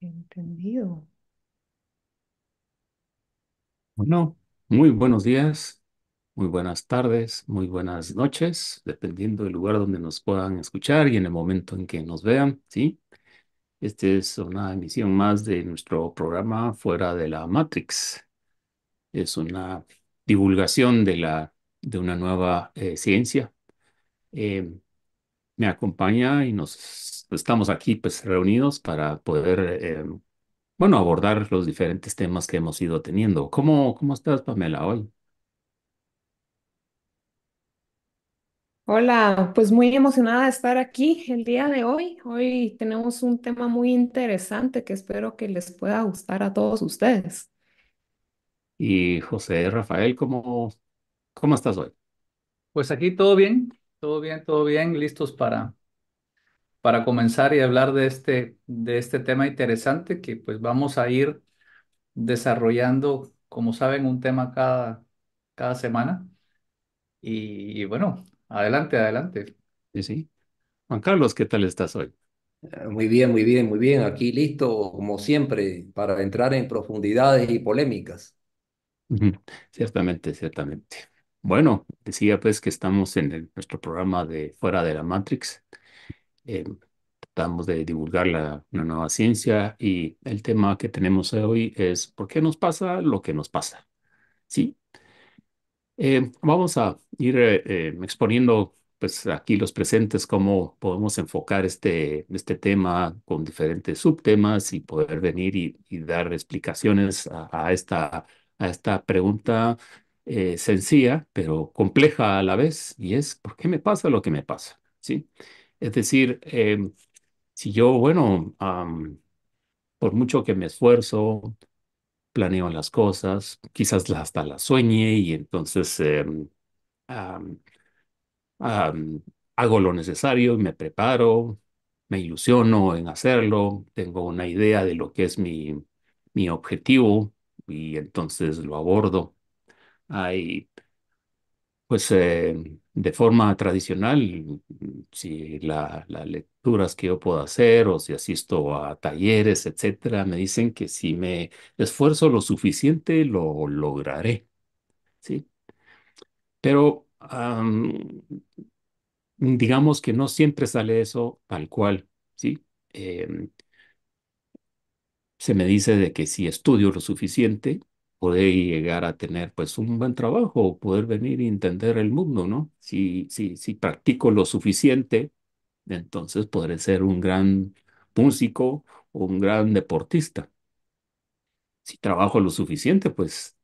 Entendido. Bueno, muy buenos días, muy buenas tardes, muy buenas noches, dependiendo del lugar donde nos puedan escuchar y en el momento en que nos vean, ¿sí? Esta es una emisión más de nuestro programa Fuera de la Matrix. Es una divulgación de la, de una nueva eh, ciencia. Eh, me acompaña y nos estamos aquí pues reunidos para poder, eh, bueno, abordar los diferentes temas que hemos ido teniendo. ¿Cómo, cómo estás, Pamela, hoy? Hola, pues muy emocionada de estar aquí el día de hoy. Hoy tenemos un tema muy interesante que espero que les pueda gustar a todos ustedes. Y José Rafael, ¿cómo, cómo estás hoy? Pues aquí todo bien, todo bien, todo bien, listos para, para comenzar y hablar de este, de este tema interesante que pues vamos a ir desarrollando, como saben, un tema cada, cada semana. Y, y bueno, adelante, adelante. Sí, sí. Juan Carlos, ¿qué tal estás hoy? Eh, Muy bien, muy bien, muy bien. Aquí listo, como siempre, para entrar en profundidades y polémicas. Ciertamente, ciertamente. Bueno, decía pues que estamos en nuestro programa de Fuera de la Matrix. Eh, tratamos de divulgar la, nueva ciencia y el tema que tenemos hoy es ¿por qué nos pasa lo que nos pasa? ¿Sí? Eh, vamos a ir eh, exponiendo, pues aquí los presentes, cómo podemos enfocar este, este tema con diferentes subtemas y poder venir y, dar explicaciones a esta, a esta pregunta eh, sencilla, pero compleja a la vez, y es, ¿por qué me pasa lo que me pasa? ¿Sí? Es decir, eh, si yo, bueno, por mucho que me esfuerzo, planeo las cosas, quizás hasta las sueñe y entonces... em, hago lo necesario, me preparo, me ilusiono en hacerlo, tengo una idea de lo que es mi, mi objetivo y entonces lo abordo. Hay, pues, eh, de forma tradicional, si la- las lecturas que yo puedo hacer o si asisto a talleres, etcétera, me dicen que si me esfuerzo lo suficiente, lo lograré, ¿sí? Pero am, digamos que no siempre sale eso tal cual, ¿sí? Em, se me dice de que si estudio lo suficiente, podré llegar a tener pues un buen trabajo, poder venir y entender el mundo, ¿no? Si, si, si practico lo suficiente, entonces podré ser un gran músico o un gran deportista. Si trabajo lo suficiente, pues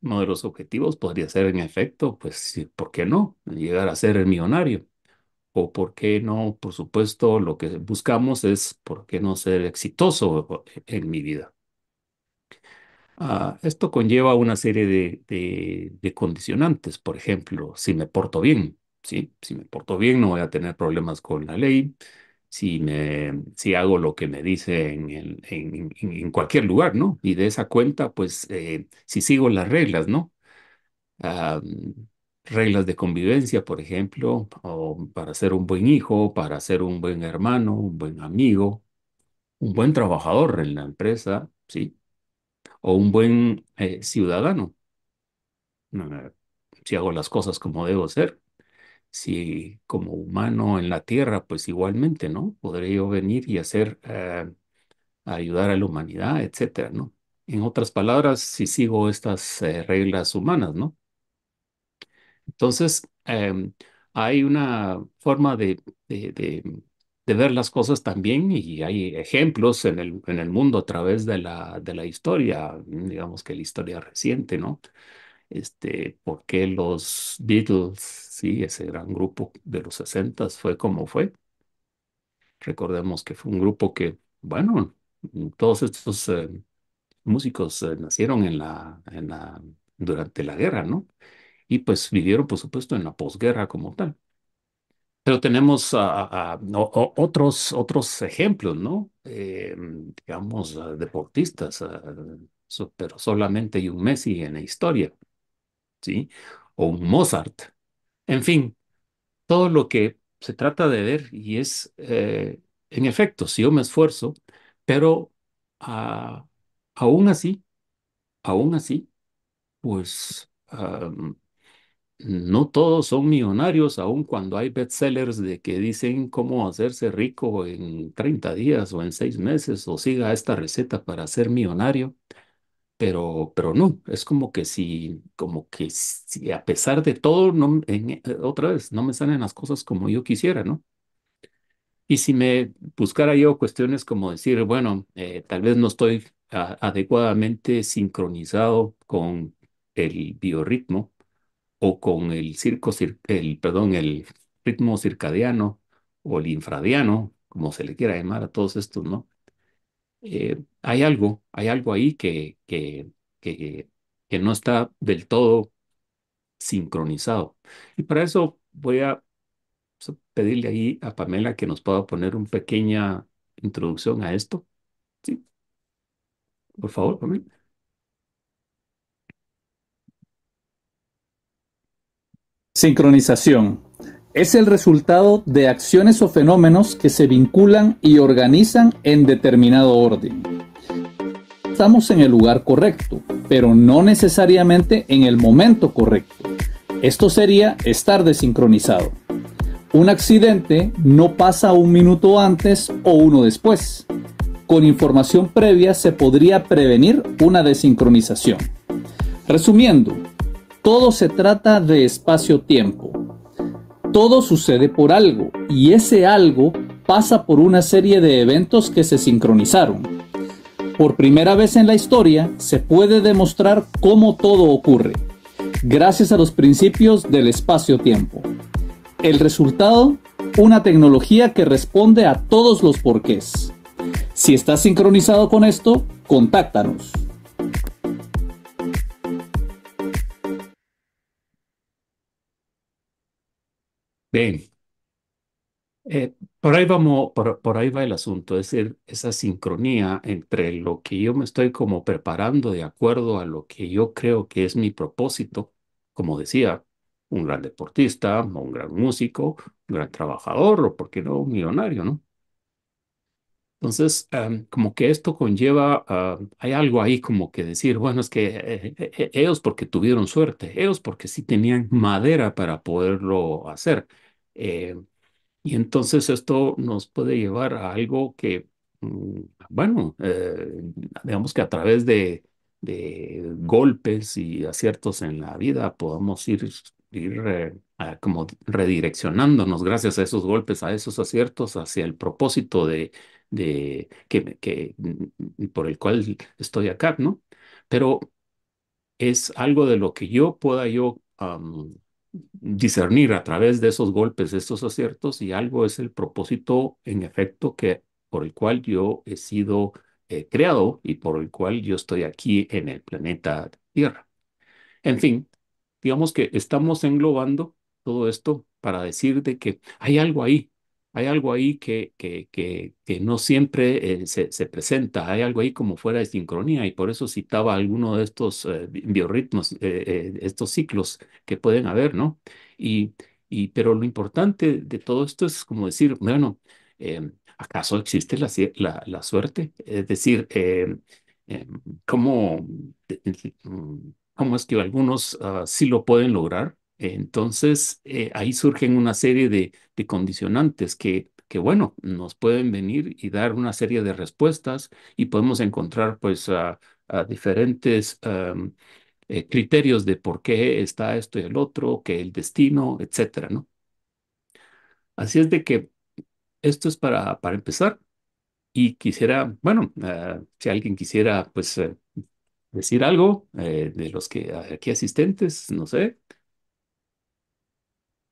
uno de los objetivos podría ser en efecto, pues, ¿por qué no? Llegar a ser el millonario. O por qué no, por supuesto, lo que buscamos es por qué no ser exitoso en mi vida. Ah, esto conlleva una serie de, condicionantes. Por ejemplo, si me porto bien, ¿sí? Si me porto bien, no voy a tener problemas con la ley. Si me, si hago lo que me dice en, cualquier lugar, ¿no? Y de esa cuenta, pues, eh, si sigo las reglas, ¿no? reglas de convivencia, por ejemplo, o para ser un buen hijo, para ser un buen hermano, un buen amigo, un buen trabajador en la empresa, ¿sí? O un buen eh, ciudadano. si hago las cosas como debo ser, si como humano en la tierra, pues igualmente, ¿no? Podré yo venir y hacer, eh, ayudar a la humanidad, etcétera, ¿no? En otras palabras, si sigo estas eh, reglas humanas, ¿no? Entonces, em, hay una forma de- de ver las cosas también y hay ejemplos en el, en el mundo a través de la, de la historia, digamos que la historia reciente, ¿no? Este, por qué los Beatles, sí, ese gran grupo de los 60 fue como fue. Recordemos que fue un grupo que, bueno, todos estos eh, músicos eh, nacieron en la, en la, durante la guerra, ¿no? y pues vivieron, por supuesto, en la posguerra como tal. Pero tenemos ah, o- o- otros, otros ejemplos, ¿no? Eh, digamos, deportistas, pero solamente hay un Messi en la historia, ¿sí? O un Mozart. En fin, todo lo que se trata de ver y es, eh, en efecto, si yo me esfuerzo, Pero ah, aún así, aún así, pues no todos son millonarios, aun cuando hay bestsellers de que dicen cómo hacerse rico en 30 días o en 6 meses o siga esta receta para ser millonario. Pero, pero no, es como que si, como que si a pesar de todo, no, en- eh, otra vez, no me salen las cosas como yo quisiera, ¿no? Y si me buscara yo cuestiones como decir, bueno, eh, tal vez no estoy adecuadamente sincronizado con el biorritmo o con el circo, cir- el, perdón, el ritmo circadiano o el infradiano, como se le quiera llamar a todos estos, ¿no? Eh, hay algo, hay algo ahí que, que, que, no está del todo sincronizado. Y para eso voy a so- pedirle ahí a Pamela que nos pueda poner una pequeña introducción a esto. Sí, por favor, Pamela. Sincronización. Es el resultado de acciones o fenómenos que se vinculan y organizan en determinado orden. Estamos en el lugar correcto, pero no necesariamente en el momento correcto. Esto sería estar desincronizado. Un accidente no pasa un minuto antes o uno después. Con información previa se podría prevenir una desincronización. Resumiendo, todo se trata de espacio-tiempo. Todo sucede por algo y ese algo pasa por una serie de eventos que se sincronizaron. Por primera vez en la historia se puede demostrar cómo todo ocurre, gracias a los principios del espacio-tiempo. El resultado, una tecnología que responde a todos los porqués. Si estás sincronizado con esto, contáctanos. Bien, eh, por ahí vamos, por, ahí va el asunto, es decir, esa sincronía entre lo que yo me estoy como preparando de acuerdo a lo que yo creo que es mi propósito, como decía, un gran deportista, un gran músico, un gran trabajador, o por qué no, un millonario, ¿no? Entonces, em, como que esto conlleva, ah, hay algo ahí como que decir, bueno, es que eh, eh, ellos porque tuvieron suerte, ellos porque sí tenían madera para poderlo hacer. Eh, y entonces esto nos puede llevar a algo que, mm, bueno, eh, digamos que a través de, golpes y aciertos en la vida podamos ir, ir eh, como redireccionándonos gracias a esos golpes, a esos aciertos, hacia el propósito de, de que, que, mm, por el cual estoy acá, ¿no? Pero es algo de lo que yo pueda yo discernir a través de esos golpes, de estos aciertos, y algo es el propósito en efecto que por el cual yo he sido eh, creado y por el cual yo estoy aquí en el planeta Tierra. En fin, digamos que estamos englobando todo esto para decir de que hay algo ahí, hay algo ahí que, que, que, no siempre eh, se, se presenta, hay algo ahí como fuera de sincronía y por eso citaba alguno de estos eh, bi- biorritmos, eh, estos ciclos que pueden haber, ¿no? Y, y, pero lo importante de todo esto es como decir, bueno, eh, ¿acaso existe la, la, la suerte? Es decir, eh, eh, ¿cómo? cómo es que algunos ah, sí lo pueden lograr. Entonces, eh, ahí surgen una serie de, condicionantes que, que, bueno, nos pueden venir y dar una serie de respuestas y podemos encontrar, pues, a, diferentes eh, criterios de por qué está esto y el otro, que el destino, etcétera, ¿no? Así es de que esto es para, para empezar y quisiera, bueno, ah, si alguien quisiera, pues, eh, decir algo de los que aquí asistentes, no sé.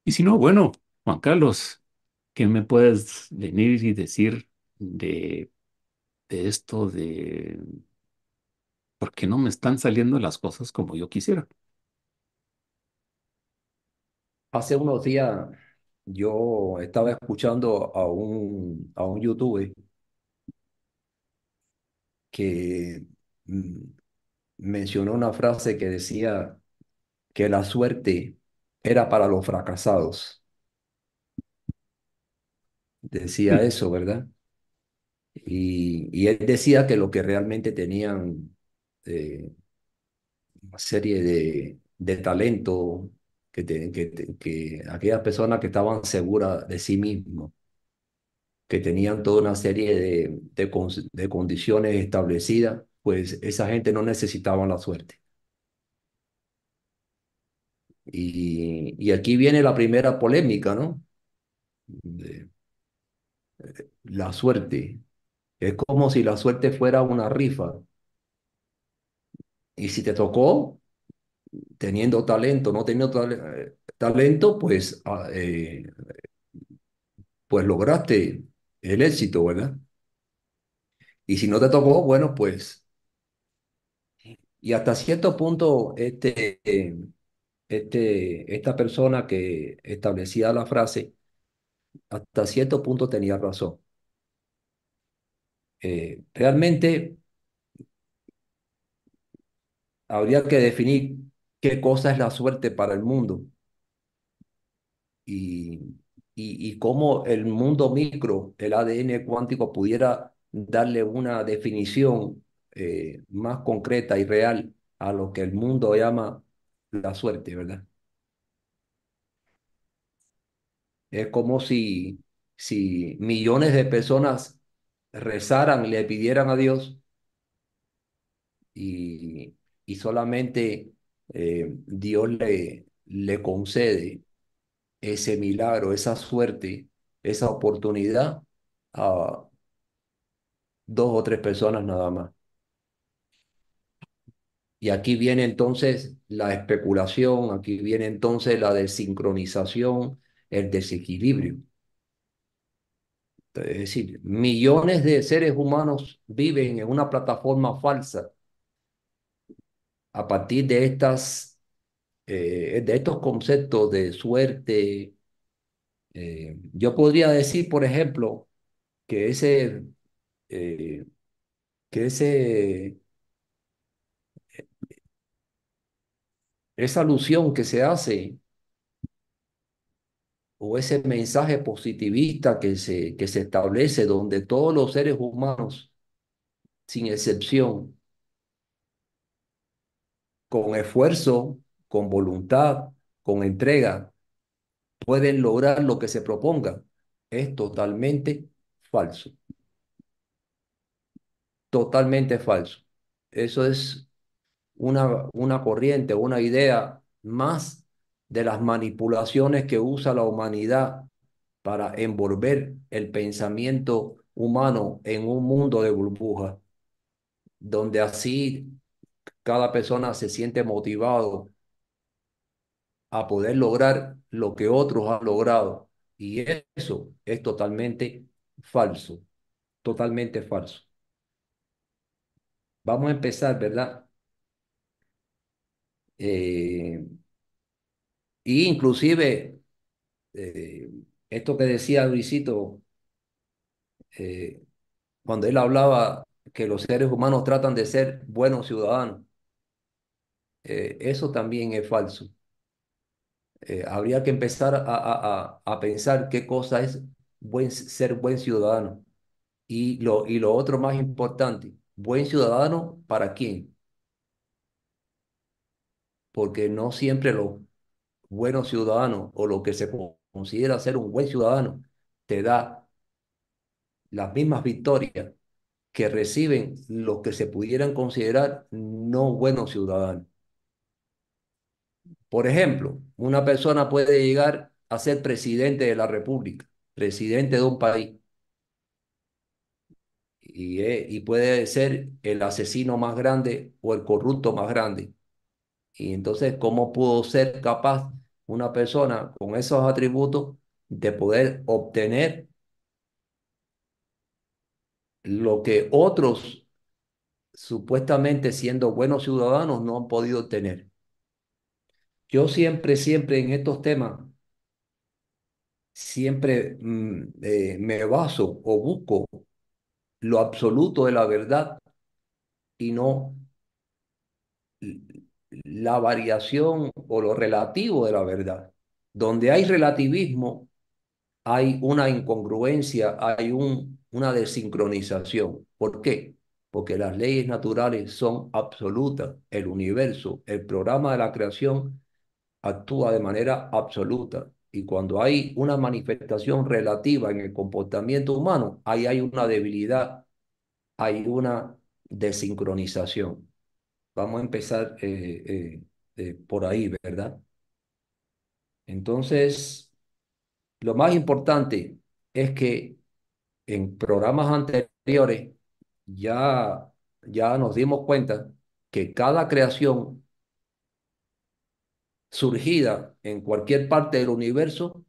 Y si no, bueno, Juan Carlos, ¿qué me puedes venir y decir de, de esto de por qué no me están saliendo las cosas como yo quisiera? Hace unos días yo estaba escuchando a un, a un youtuber que mencionó una frase que decía que la suerte era para los fracasados. Decía Sí, eso, ¿verdad? Y, y él decía que lo que realmente tenían eh, una serie de, de talento, que, te- que, que aquellas personas que estaban seguras de sí mismos, que tenían toda una serie de, de, de condiciones establecidas, pues esa gente no necesitaba la suerte. Y, y aquí viene la primera polémica, ¿no? De la suerte. Es como si la suerte fuera una rifa. Y si te tocó, teniendo talento, no teniendo eh, talento, pues, ah, eh, pues lograste el éxito, ¿verdad? Y si no te tocó, bueno, pues, y hasta cierto punto, este, eh, este, esta persona que establecía la frase, hasta cierto punto tenía razón. Eh, realmente habría que definir qué cosa es la suerte para el mundo y, y, y cómo el mundo micro, el ADN cuántico, pudiera darle una definición eh, más concreta y real a lo que el mundo llama la suerte, ¿verdad? Es como si, si millones de personas rezaran y le pidieran a Dios y, y solamente eh, Dios le, le concede ese milagro, esa suerte, esa oportunidad a dos o tres personas nada más. Y aquí viene entonces la especulación, aquí viene entonces la desincronización, el desequilibrio. Es decir, millones de seres humanos viven en una plataforma falsa a partir de estas, eh, de estos conceptos de suerte. Eh, yo podría decir, por ejemplo, que ese, eh, que ese, esa alusión que se hace o ese mensaje positivista que se, que se establece donde todos los seres humanos, sin excepción, con esfuerzo, con voluntad, con entrega, pueden lograr lo que se propongan, es totalmente falso. Totalmente falso. Eso es una, una corriente, una idea más de las manipulaciones que usa la humanidad para envolver el pensamiento humano en un mundo de burbujas, donde así cada persona se siente motivado a poder lograr lo que otros han logrado. Y eso es totalmente falso, totalmente falso. Vamos a empezar, ¿verdad? Eh, y inclusive, eh, esto que decía Luisito, eh, cuando él hablaba que los seres humanos tratan de ser buenos ciudadanos, eh, eso también es falso. Habría que empezar a, pensar qué cosa es ser buen ciudadano. Y lo, y lo otro más importante, buen ciudadano para quién? Porque no siempre los buenos ciudadanos o lo que se co- considera ser un buen ciudadano te da las mismas victorias que reciben los que se pudieran considerar no buenos ciudadanos. Por ejemplo, una persona puede llegar a ser presidente de la República, presidente de un país, y, eh, y puede ser el asesino más grande o el corrupto más grande. Y entonces, ¿cómo pudo ser capaz una persona con esos atributos de poder obtener lo que otros, supuestamente siendo buenos ciudadanos, no han podido obtener? Yo siempre, siempre en estos temas, siempre mm, eh, me baso o busco lo absoluto de la verdad y no la variación o lo relativo de la verdad. Donde hay relativismo, hay una incongruencia, hay un, una desincronización. ¿Por qué? Porque las leyes naturales son absolutas. El universo, el programa de la creación actúa de manera absoluta. Y cuando hay una manifestación relativa en el comportamiento humano, ahí hay una debilidad, hay una desincronización. Vamos a empezar eh, eh, eh, por ahí, ¿verdad? Entonces, lo más importante es que en programas anteriores ya, ya nos dimos cuenta que cada creación surgida en cualquier parte del universo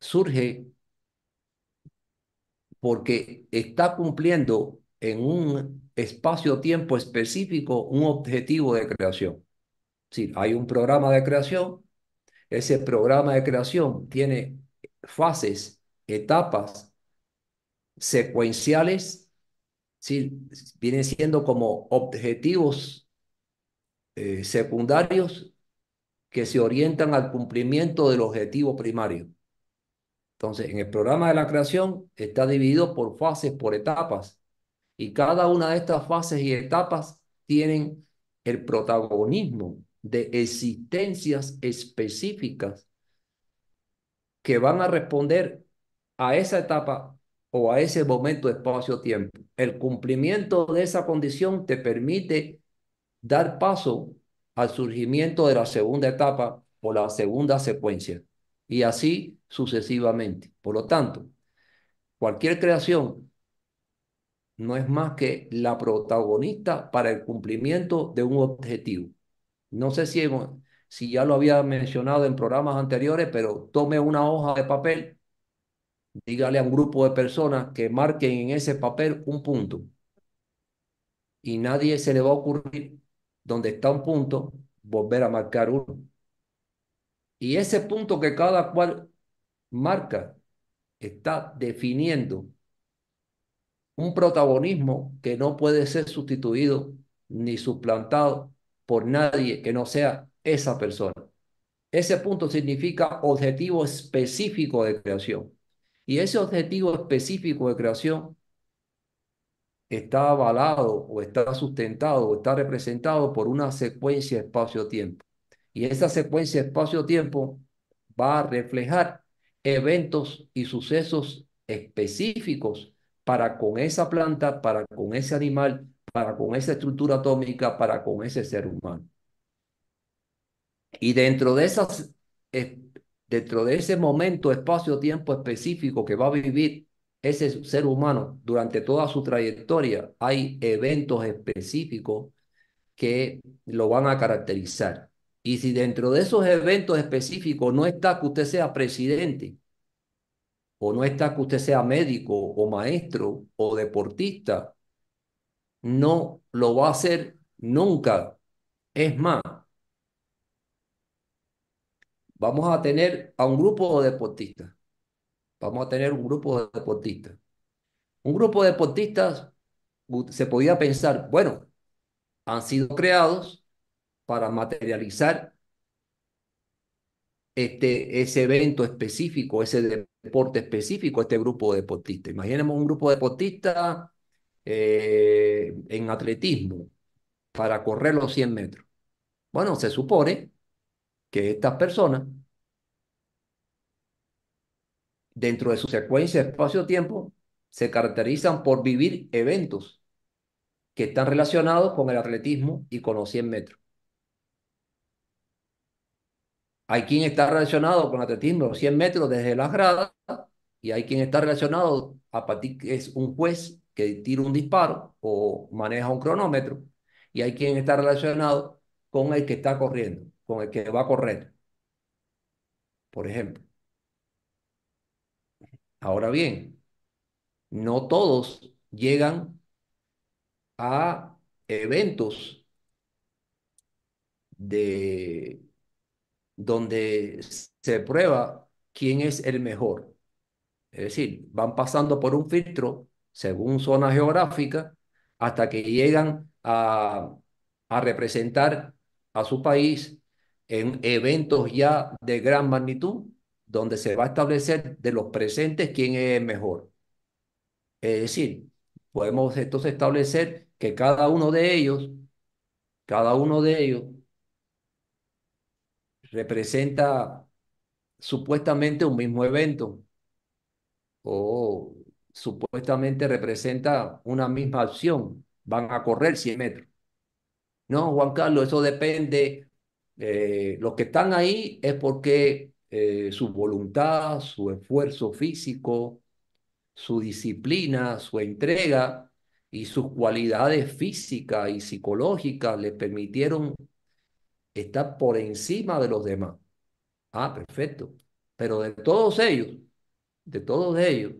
surge porque está cumpliendo en un espacio-tiempo específico un objetivo de creación. Si hay un programa de creación, ese programa de creación tiene fases, etapas secuenciales, ¿sí? vienen siendo como objetivos eh, secundarios que se orientan al cumplimiento del objetivo primario. Entonces, en el programa de la creación está dividido por fases, por etapas, y cada una de estas fases y etapas tienen el protagonismo de existencias específicas que van a responder a esa etapa o a ese momento espacio-tiempo. El cumplimiento de esa condición te permite dar paso al surgimiento de la segunda etapa o la segunda secuencia y así sucesivamente. Por lo tanto, cualquier creación no es más que la protagonista para el cumplimiento de un objetivo. No sé si, si ya lo había mencionado en programas anteriores, pero tome una hoja de papel, dígale a un grupo de personas que marquen en ese papel un punto. Y nadie se le va a ocurrir, donde está un punto, volver a marcar uno. Y ese punto que cada cual marca está definiendo un protagonismo que no puede ser sustituido ni suplantado por nadie que no sea esa persona. Ese punto significa objetivo específico de creación. Y ese objetivo específico de creación está avalado o está sustentado o está representado por una secuencia espacio-tiempo. Y esa secuencia espacio-tiempo va a reflejar eventos y sucesos específicos para con esa planta, para con ese animal, para con esa estructura atómica, para con ese ser humano. Y dentro de esas, dentro de ese momento, espacio, tiempo específico que va a vivir ese ser humano durante toda su trayectoria, hay eventos específicos que lo van a caracterizar. Y si dentro de esos eventos específicos no está que usted sea presidente, o no está que usted sea médico o maestro o deportista, no lo va a hacer nunca. Es más, vamos a tener a un grupo de deportistas. Vamos a tener un grupo de deportistas. Un grupo de deportistas se podía pensar, bueno, han sido creados para materializar este, ese evento específico, ese deporte específico, este grupo de deportistas. Imaginemos un grupo de deportistas eh, en atletismo para correr los 100 metros. Bueno, se supone que estas personas, dentro de su secuencia de espacio-tiempo, se caracterizan por vivir eventos que están relacionados con el atletismo y con los 100 metros. Hay quien está relacionado con atletismo, 100 metros desde las gradas, y hay quien está relacionado a partir que es un juez que tira un disparo o maneja un cronómetro, y hay quien está relacionado con el que está corriendo, con el que va a correr, por ejemplo. Ahora bien, no todos llegan a eventos de donde se prueba quién es el mejor. Es decir, van pasando por un filtro según zona geográfica hasta que llegan a, representar a su país en eventos ya de gran magnitud, donde se va a establecer de los presentes quién es el mejor. Es decir, podemos entonces establecer que cada uno de ellos, cada uno de ellos representa supuestamente un mismo evento o supuestamente representa una misma acción. Van a correr 100 metros. No, Juan Carlos, eso depende. Eh, los que están ahí es porque eh, su voluntad, su esfuerzo físico, su disciplina, su entrega y sus cualidades físicas y psicológicas les permitieron estar por encima de los demás. Ah, perfecto. Pero de todos ellos, de todos ellos,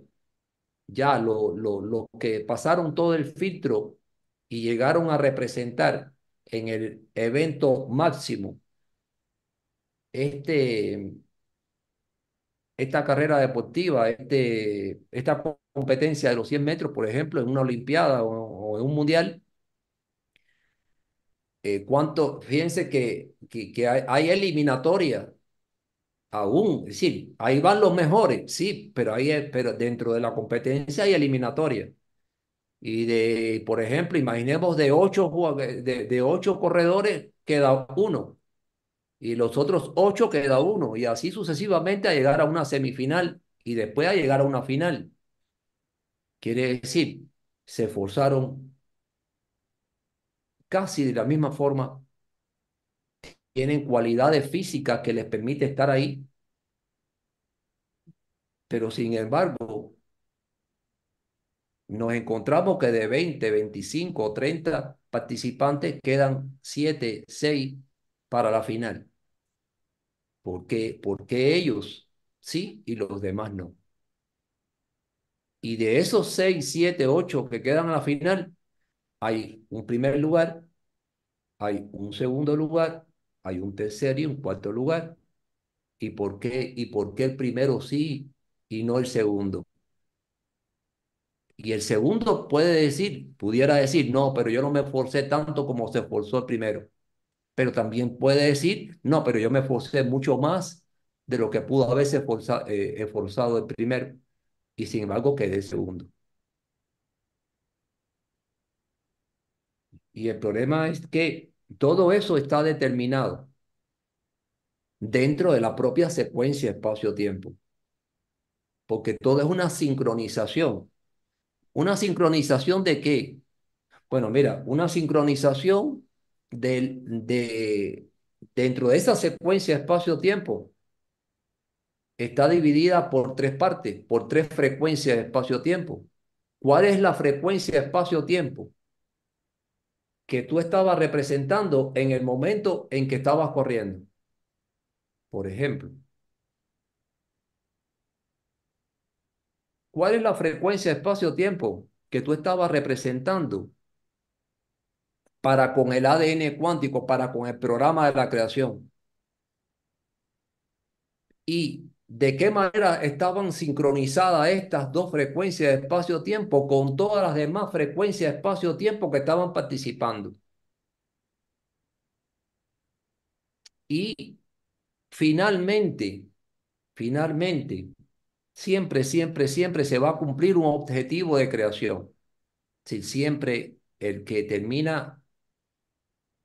ya los lo, que pasaron todo el filtro y llegaron a representar en el evento máximo este, esta carrera deportiva, este, esta competencia de los 100 metros, por ejemplo, en una Olimpiada o en un Mundial, eh, cuánto, fíjense que, que, hay, eliminatoria aún, es decir, ahí van los mejores, sí, pero, ahí, pero dentro de la competencia hay eliminatoria. Y de, por ejemplo, imaginemos de ocho, de, de ocho corredores, queda uno. Y los otros ocho queda uno. Y así sucesivamente a llegar a una semifinal y después a llegar a una final. Quiere decir, se esforzaron casi de la misma forma. Tienen cualidades físicas que les permite estar ahí. Pero sin embargo, nos encontramos que de 20, 25 o 30 participantes quedan 7, 6 para la final. ¿Por qué? Porque ellos sí y los demás no. Y de esos 6, 7, 8 que quedan a la final, hay un primer lugar, hay un segundo lugar, hay un tercer y un cuarto lugar. ¿Y por qué? ¿Y por qué el primero sí y no el segundo? Y el segundo puede decir, pudiera decir, no, pero yo no me esforcé tanto como se esforzó el primero. Pero también puede decir, no, pero yo me esforcé mucho más de lo que pudo haberse eh, esforzado el primero. Y sin embargo quedé segundo. Y el problema es que todo eso está determinado dentro de la propia secuencia espacio-tiempo. Porque todo es una sincronización. ¿Una sincronización de qué? Bueno, mira, una sincronización de, de, dentro de esa secuencia espacio-tiempo está dividida por tres partes, por tres frecuencias espacio-tiempo. ¿Cuál es la frecuencia espacio-tiempo que tú estabas representando en el momento en que estabas corriendo? Por ejemplo, ¿cuál es la frecuencia espacio-tiempo que tú estabas representando para con el ADN cuántico, para con el programa de la creación? ¿Y de qué manera estaban sincronizadas estas dos frecuencias de espacio-tiempo con todas las demás frecuencias de espacio-tiempo que estaban participando? Y finalmente, finalmente, siempre, siempre, siempre se va a cumplir un objetivo de creación. Si siempre el que termina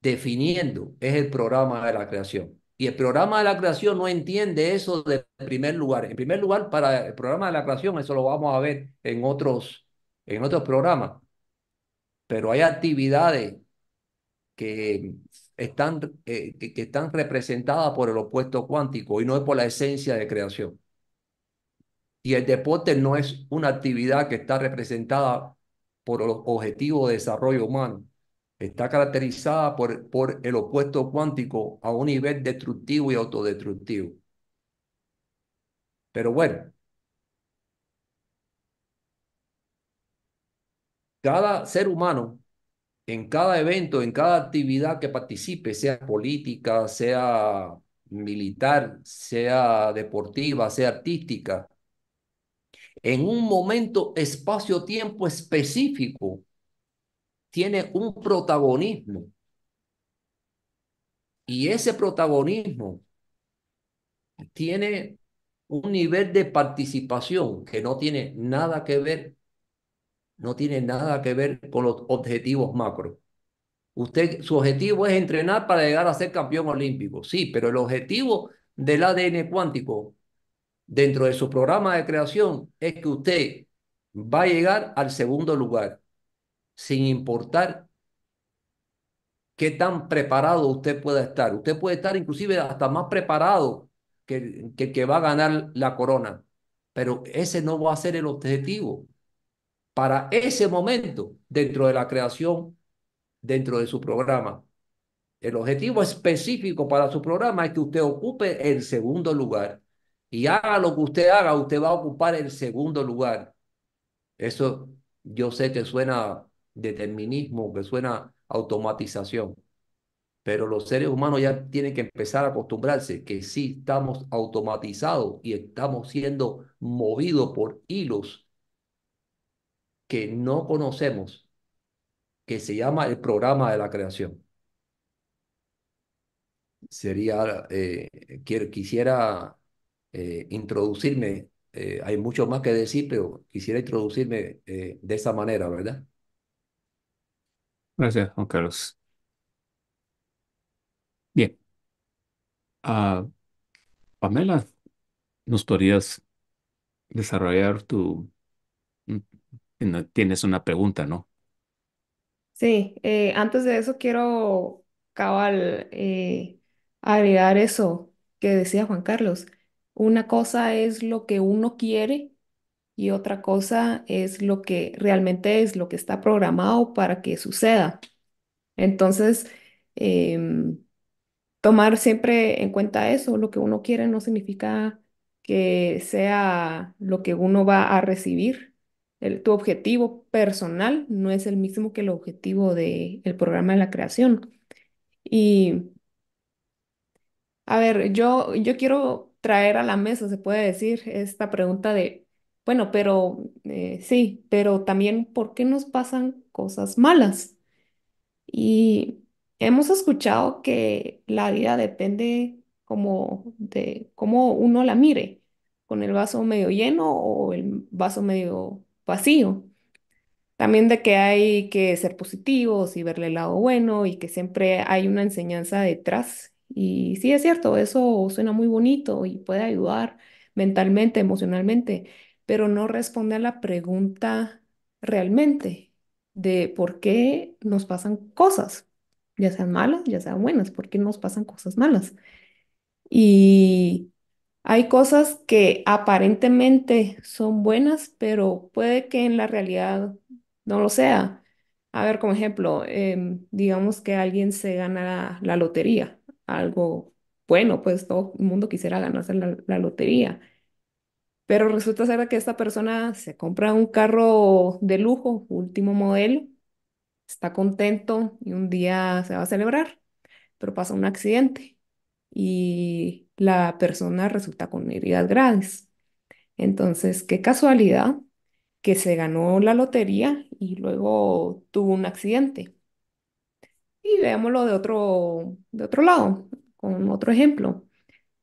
definiendo es el programa de la creación. Y el programa de la creación no entiende eso de primer lugar. En primer lugar, para el programa de la creación, eso lo vamos a ver en otros, en otros programas. Pero hay actividades que están, eh, que, están representadas por el opuesto cuántico y no por la esencia de creación. Y el deporte no es una actividad que está representada por los objetivos de desarrollo humano está caracterizada por, por el opuesto cuántico a un nivel destructivo y autodestructivo. Pero bueno, cada ser humano, en cada evento, en cada actividad que participe, sea política, sea militar, sea deportiva, sea artística, en un momento, espacio-tiempo específico, tiene un protagonismo. Y ese protagonismo tiene un nivel de participación que no tiene nada que ver no tiene nada que ver con los objetivos macro. Usted, su objetivo es entrenar para llegar a ser campeón olímpico, sí, pero el objetivo del ADN cuántico dentro de su programa de creación es que usted va a llegar al segundo lugar, sin importar qué tan preparado usted pueda estar. Usted puede estar inclusive hasta más preparado que, que que va a ganar la corona, pero ese no va a ser el objetivo. Para ese momento, dentro de la creación, dentro de su programa. El objetivo específico para su programa es que usted ocupe el segundo lugar. Y haga lo que usted haga, usted va a ocupar el segundo lugar. Eso yo sé que suena determinismo, que suena automatización. Pero los seres humanos ya tienen que empezar a acostumbrarse que sí estamos automatizados y estamos siendo movidos por hilos que no conocemos, que se llama el programa de la creación. Sería, eh, quisiera eh, introducirme, eh, hay mucho más que decir, pero quisiera introducirme eh, de esa manera, ¿verdad? Gracias, Juan Carlos. Bien. Ah, Pamela, ¿nos podrías desarrollar tu... mm, Tienes una pregunta, ¿no? Sí, eh, antes de eso quiero cabal eh, agregar eso que decía Juan Carlos. Una cosa es lo que uno quiere y otra cosa es lo que realmente es, lo que está programado para que suceda. Entonces, em, tomar siempre en cuenta eso, lo que uno quiere no significa que sea lo que uno va a recibir. El- tu objetivo personal no es el mismo que el objetivo del programa de la creación. Y a ver, yo, yo quiero traer a la mesa, se puede decir, esta pregunta de, bueno, pero eh, sí, pero también, ¿por qué nos pasan cosas malas? Y hemos escuchado que la vida depende como de cómo uno la mire, con el vaso medio lleno o el vaso medio vacío. También de que hay que ser positivos y verle el lado bueno y que siempre hay una enseñanza detrás. Y sí es cierto, eso suena muy bonito y puede ayudar mentalmente, emocionalmente, pero no responde a la pregunta realmente de por qué nos pasan cosas, ya sean malas, ya sean buenas, por qué nos pasan cosas malas. Y hay cosas que aparentemente son buenas, pero puede que en la realidad no lo sea. A ver, como ejemplo, em, digamos que alguien se gana la, lotería, algo bueno, pues todo el mundo quisiera ganarse la lotería, pero resulta ser que esta persona se compra un carro de lujo, último modelo, está contento y un día se va a celebrar, pero pasa un accidente y la persona resulta con heridas graves. Entonces, qué casualidad que se ganó la lotería y luego tuvo un accidente. Y veámoslo de otro, de otro lado, con otro ejemplo.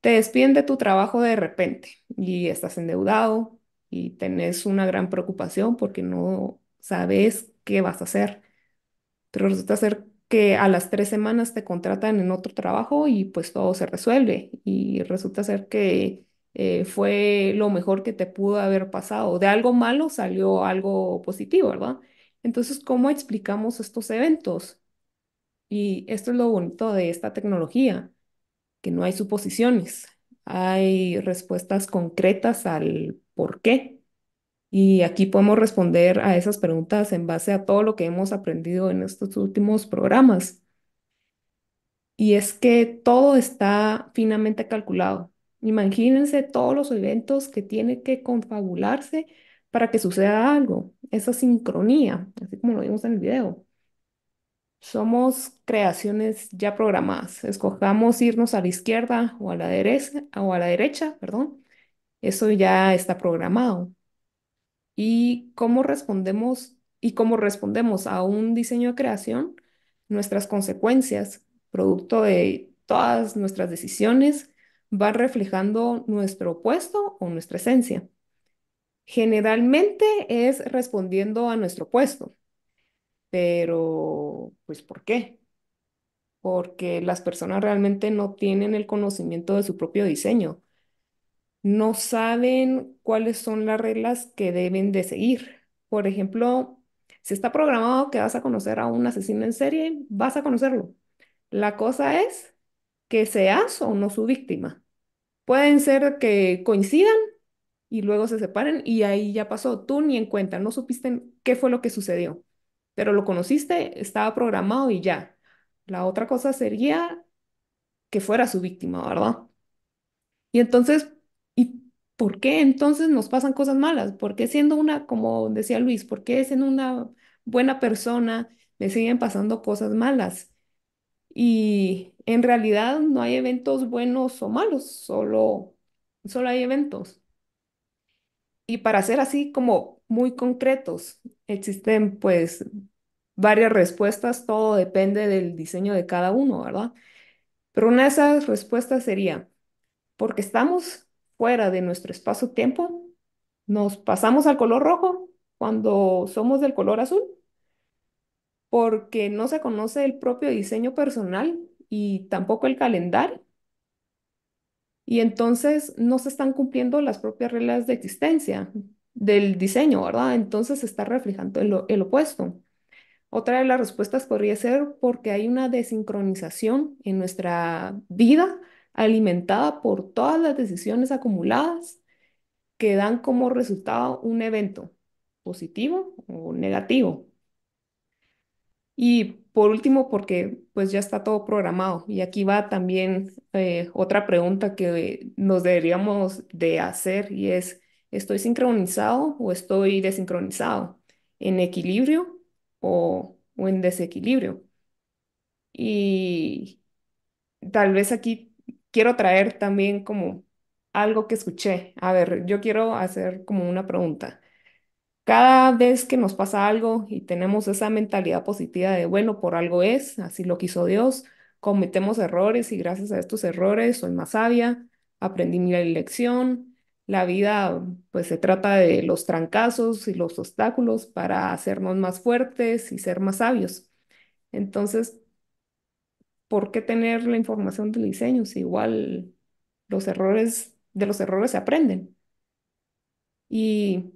Te despiden de tu trabajo de repente y estás endeudado y tenés una gran preocupación porque no sabes qué vas a hacer. Pero resulta ser que a las tres semanas te contratan en otro trabajo y pues todo se resuelve. Y resulta ser que eh, fue lo mejor que te pudo haber pasado. De algo malo salió algo positivo, ¿verdad? Entonces, ¿cómo explicamos estos eventos? Y esto es lo bonito de esta tecnología, que no hay suposiciones, hay respuestas concretas al por qué. Y aquí podemos responder a esas preguntas en base a todo lo que hemos aprendido en estos últimos programas. Y es que todo está finamente calculado. Imagínense todos los eventos que tienen que confabularse para que suceda algo, esa sincronía, así como lo vimos en el video. Somos creaciones ya programadas. Escojamos irnos a la izquierda o a la derecha, o a la derecha, perdón. Eso ya está programado y cómo respondemos y cómo respondemos a un diseño de creación, nuestras consecuencias, producto de todas nuestras decisiones, van reflejando nuestro opuesto o nuestra esencia. Generalmente es respondiendo a nuestro puesto, pero pues ¿por qué? Porque las personas realmente no tienen el conocimiento de su propio diseño, no saben cuáles son las reglas que deben de seguir. Por ejemplo, si está programado que vas a conocer a un asesino en serie, vas a conocerlo. La cosa es que seas o no su víctima. Pueden ser que coincidan y luego se separen y ahí ya pasó. Tú ni en cuenta, no supiste qué fue lo que sucedió, pero lo conociste, estaba programado y ya. La otra cosa sería que fuera su víctima, ¿verdad? Y entonces, ¿y por qué entonces nos pasan cosas malas? ¿Por qué siendo una, como decía Luis, por qué siendo una buena persona me siguen pasando cosas malas? Y en realidad no hay eventos buenos o malos, solo, solo hay eventos. Y para ser así como muy concretos, existen pues varias respuestas, todo depende del diseño de cada uno, ¿verdad? Pero una de esas respuestas sería, porque estamos fuera de nuestro espacio-tiempo, nos pasamos al color rojo cuando somos del color azul, porque no se conoce el propio diseño personal y tampoco el calendario. Y entonces no se están cumpliendo las propias reglas de existencia del diseño, ¿verdad? Entonces se está reflejando el, el opuesto. Otra de las respuestas podría ser porque hay una desincronización en nuestra vida alimentada por todas las decisiones acumuladas que dan como resultado un evento positivo o negativo. Y por último, porque pues ya está todo programado. Y aquí va también eh, otra pregunta que nos deberíamos de hacer y es, ¿estoy sincronizado o estoy desincronizado? ¿En equilibrio o, o en desequilibrio? Y tal vez aquí quiero traer también como algo que escuché. A ver, yo quiero hacer como una pregunta. Cada vez que nos pasa algo y tenemos esa mentalidad positiva de, bueno, por algo es, así lo quiso Dios, cometemos errores y gracias a estos errores soy más sabia, aprendí mi lección. La vida, pues se trata de los trancazos y los obstáculos para hacernos más fuertes y ser más sabios. Entonces, ¿por qué tener la información del diseño si igual los errores, de los errores se aprenden? Y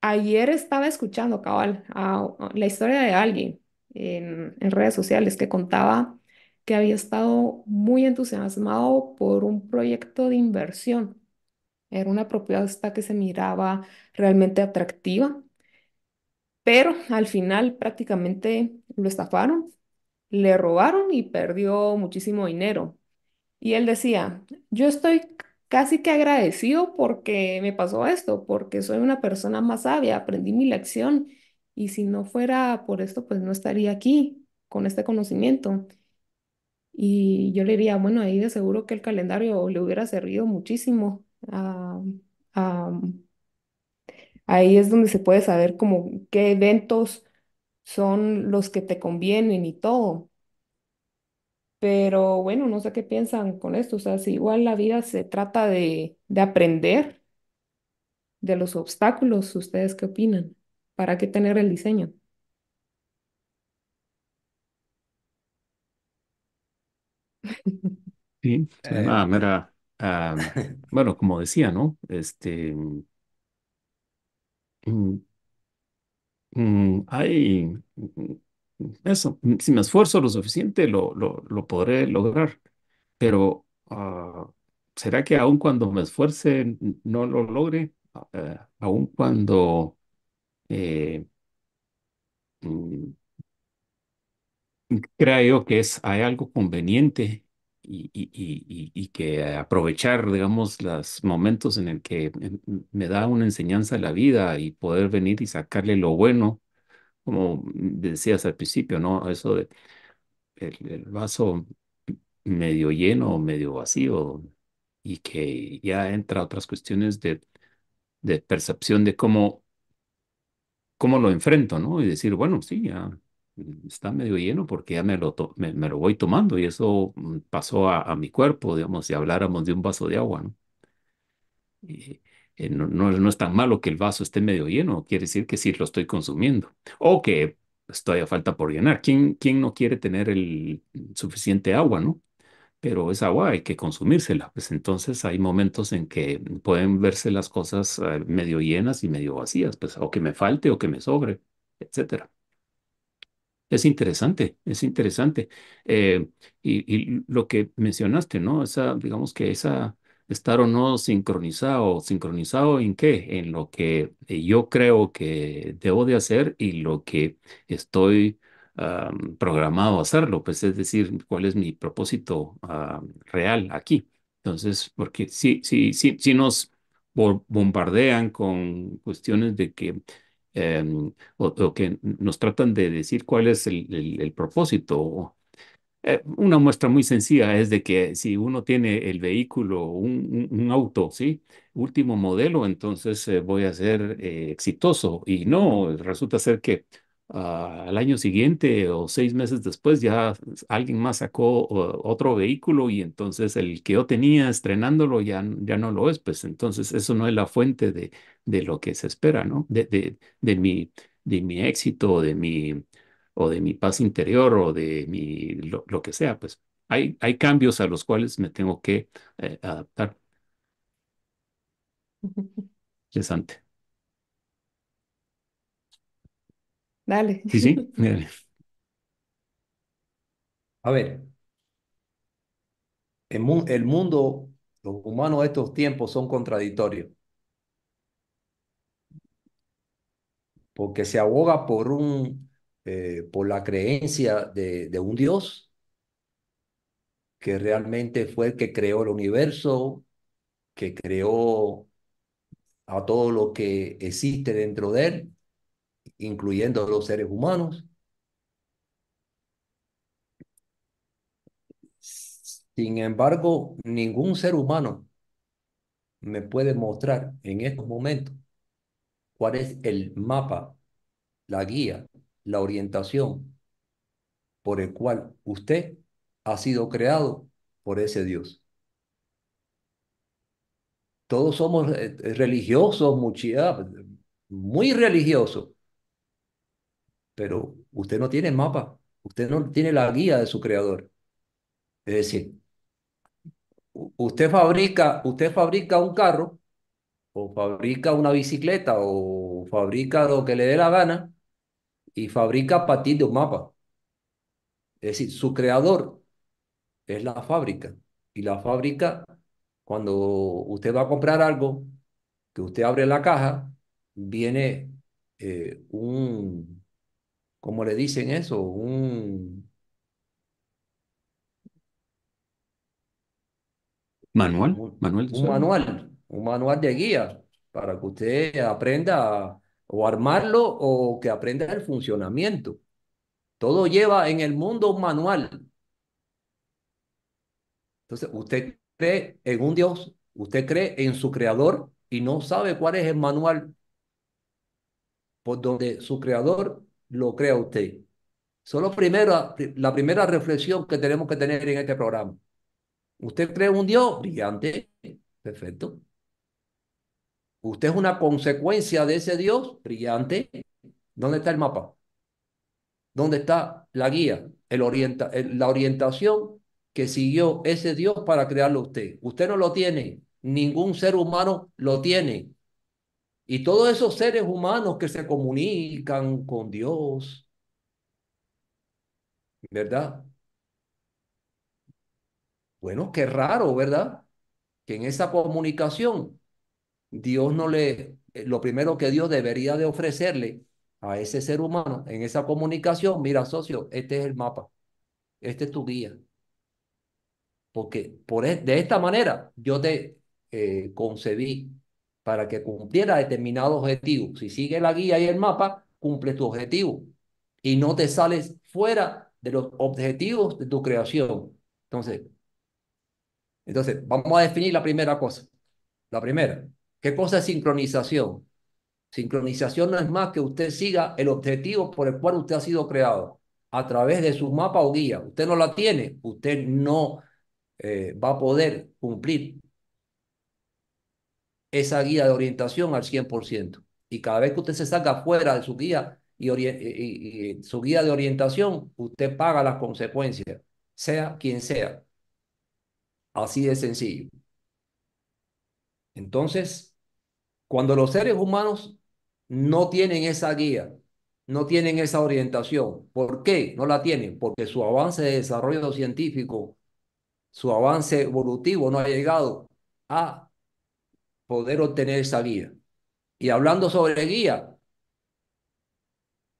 Ayer estaba escuchando, cabal, a- a la historia de alguien en, en redes sociales que contaba que había estado muy entusiasmado por un proyecto de inversión. Era una propuesta que se miraba realmente atractiva, pero al final prácticamente lo estafaron, le robaron y perdió muchísimo dinero. Y él decía, yo estoy casi que agradecido porque me pasó esto, porque soy una persona más sabia, aprendí mi lección y si no fuera por esto, pues no estaría aquí con este conocimiento. Y yo le diría, bueno, ahí de seguro que el calendario le hubiera servido muchísimo. Ah, ah, ahí es donde se puede saber como qué eventos son los que te convienen y todo. Pero bueno, no sé qué piensan con esto. O sea, si igual la vida se trata de, de aprender de los obstáculos, ¿ustedes qué opinan? ¿Para qué tener el diseño? Sí, Eh, ah, bueno, como decía, ¿no? Este, mm, mm, hay, mm, eso, si me esfuerzo lo suficiente, lo, lo, lo podré lograr, pero ah, ¿será que aun cuando me esfuerce no lo logre? Eh, aun cuando eh, mm, crea yo que es, hay algo conveniente y, y, y, y- que aprovechar, digamos, los momentos en el que me da una enseñanza de la vida y poder venir y sacarle lo bueno, como decías al principio, ¿no? Eso de el, el vaso medio lleno o medio vacío y que ya entra otras cuestiones de, de percepción de cómo cómo lo enfrento, ¿no? Y decir, bueno, sí, ya está medio lleno porque ya me lo, me, me lo voy tomando y eso pasó a, a mi cuerpo, digamos, si habláramos de un vaso de agua, ¿no? Y, eh, no, no, no es tan malo que el vaso esté medio lleno, quiere decir que sí lo estoy consumiendo o que pues, todavía falta por llenar. ¿Quién, quién no quiere tener el suficiente agua, no? Pero esa agua hay que consumírsela. Pues entonces hay momentos en que pueden verse las cosas eh, medio llenas y medio vacías, pues o que me falte o que me sobre, etcétera. Es interesante, es interesante. Eh, y, y lo que mencionaste, ¿no? Esa, digamos que esa estar o no sincronizado, sincronizado en qué? En lo que eh, yo creo que debo de hacer y lo que estoy programado a hacerlo, pues es decir, cuál es mi propósito ah, real aquí. Entonces, porque si, si, si, si nos bo- bombardean con cuestiones de que em, o que nos tratan de decir cuál es el, el- el propósito. Eh, una muestra muy sencilla es de que si uno tiene el vehículo, un, un- un auto, ¿sí? Último modelo, entonces eh, voy a ser eh, exitoso. Y no, resulta ser que ah, al año siguiente o seis meses después ya alguien más sacó o- otro vehículo y entonces el que yo tenía estrenándolo ya, ya no lo es. Pues entonces eso no es la fuente de, de lo que se espera, ¿no? De, de, de mi, de mi éxito, de mi o de mi paz interior o de mi lo, lo que sea, pues hay, hay cambios a los cuales me tengo que eh, adaptar. Interesante. Dale. Sí, sí. eh, A ver, el, mu- el mundo, los humanos de estos tiempos son contradictorios, porque se aboga por un, eh, por la creencia de, de un Dios que realmente fue el que creó el universo, que creó a todo lo que existe dentro de él, incluyendo los seres humanos. Sin embargo, ningún ser humano me puede mostrar en estos momentos cuál es el mapa, la guía, la orientación por el cual usted ha sido creado por ese Dios. Todos somos eh, religiosos, mucha- muy religiosos, pero usted no tiene mapa, usted no tiene la guía de su creador. Es decir, usted fabrica, usted fabrica un carro o fabrica una bicicleta o fabrica lo que le dé la gana y fabrica a partir de un mapa. Es decir, su creador es la fábrica. Y la fábrica, cuando usted va a comprar algo, que usted abre la caja, viene eh, un, ¿cómo le dicen eso? Un, Manual, un, manual un manual, un manual de guía para que usted aprenda a- o armarlo o que aprenda el funcionamiento. Todo lleva en el mundo un manual. Entonces, usted cree en un Dios, usted cree en su creador y no sabe cuál es el manual por donde su creador lo crea usted. Solo primero, la primera reflexión que tenemos que tener en este programa. ¿Usted cree un Dios? Brillante. Perfecto. ¿Usted es una consecuencia de ese Dios? Brillante. ¿Dónde está el mapa? ¿Dónde está la guía? El orienta, la orientación que siguió ese Dios para crearlo usted. Usted no lo tiene. Ningún ser humano lo tiene. Y todos esos seres humanos que se comunican con Dios, ¿verdad? Bueno, qué raro, ¿verdad? Que en esa comunicación Dios no le, eh, lo primero que Dios debería de ofrecerle a ese ser humano en esa comunicación, mira, socio, este es el mapa, este es tu guía, porque por, e- de esta manera yo te eh, concebí para que cumpliera determinado objetivo. Si sigue la guía y el mapa, cumple tu objetivo y no te sales fuera de los objetivos de tu creación. Entonces, entonces vamos a definir la primera cosa. La primera, ¿qué cosa es sincronización? Sincronización no es más que usted siga el objetivo por el cual usted ha sido creado a través de su mapa o guía. Usted no la tiene, usted no eh, va a poder cumplir esa guía de orientación al 100%. Y cada vez que usted se salga fuera de su guía y, y, su guía de orientación, usted paga las consecuencias, sea quien sea. Así de sencillo. Entonces, cuando los seres humanos no tienen esa guía, no tienen esa orientación, ¿por qué no la tienen? Porque su avance de desarrollo científico, su avance evolutivo no ha llegado a poder obtener esa guía. Y hablando sobre guía,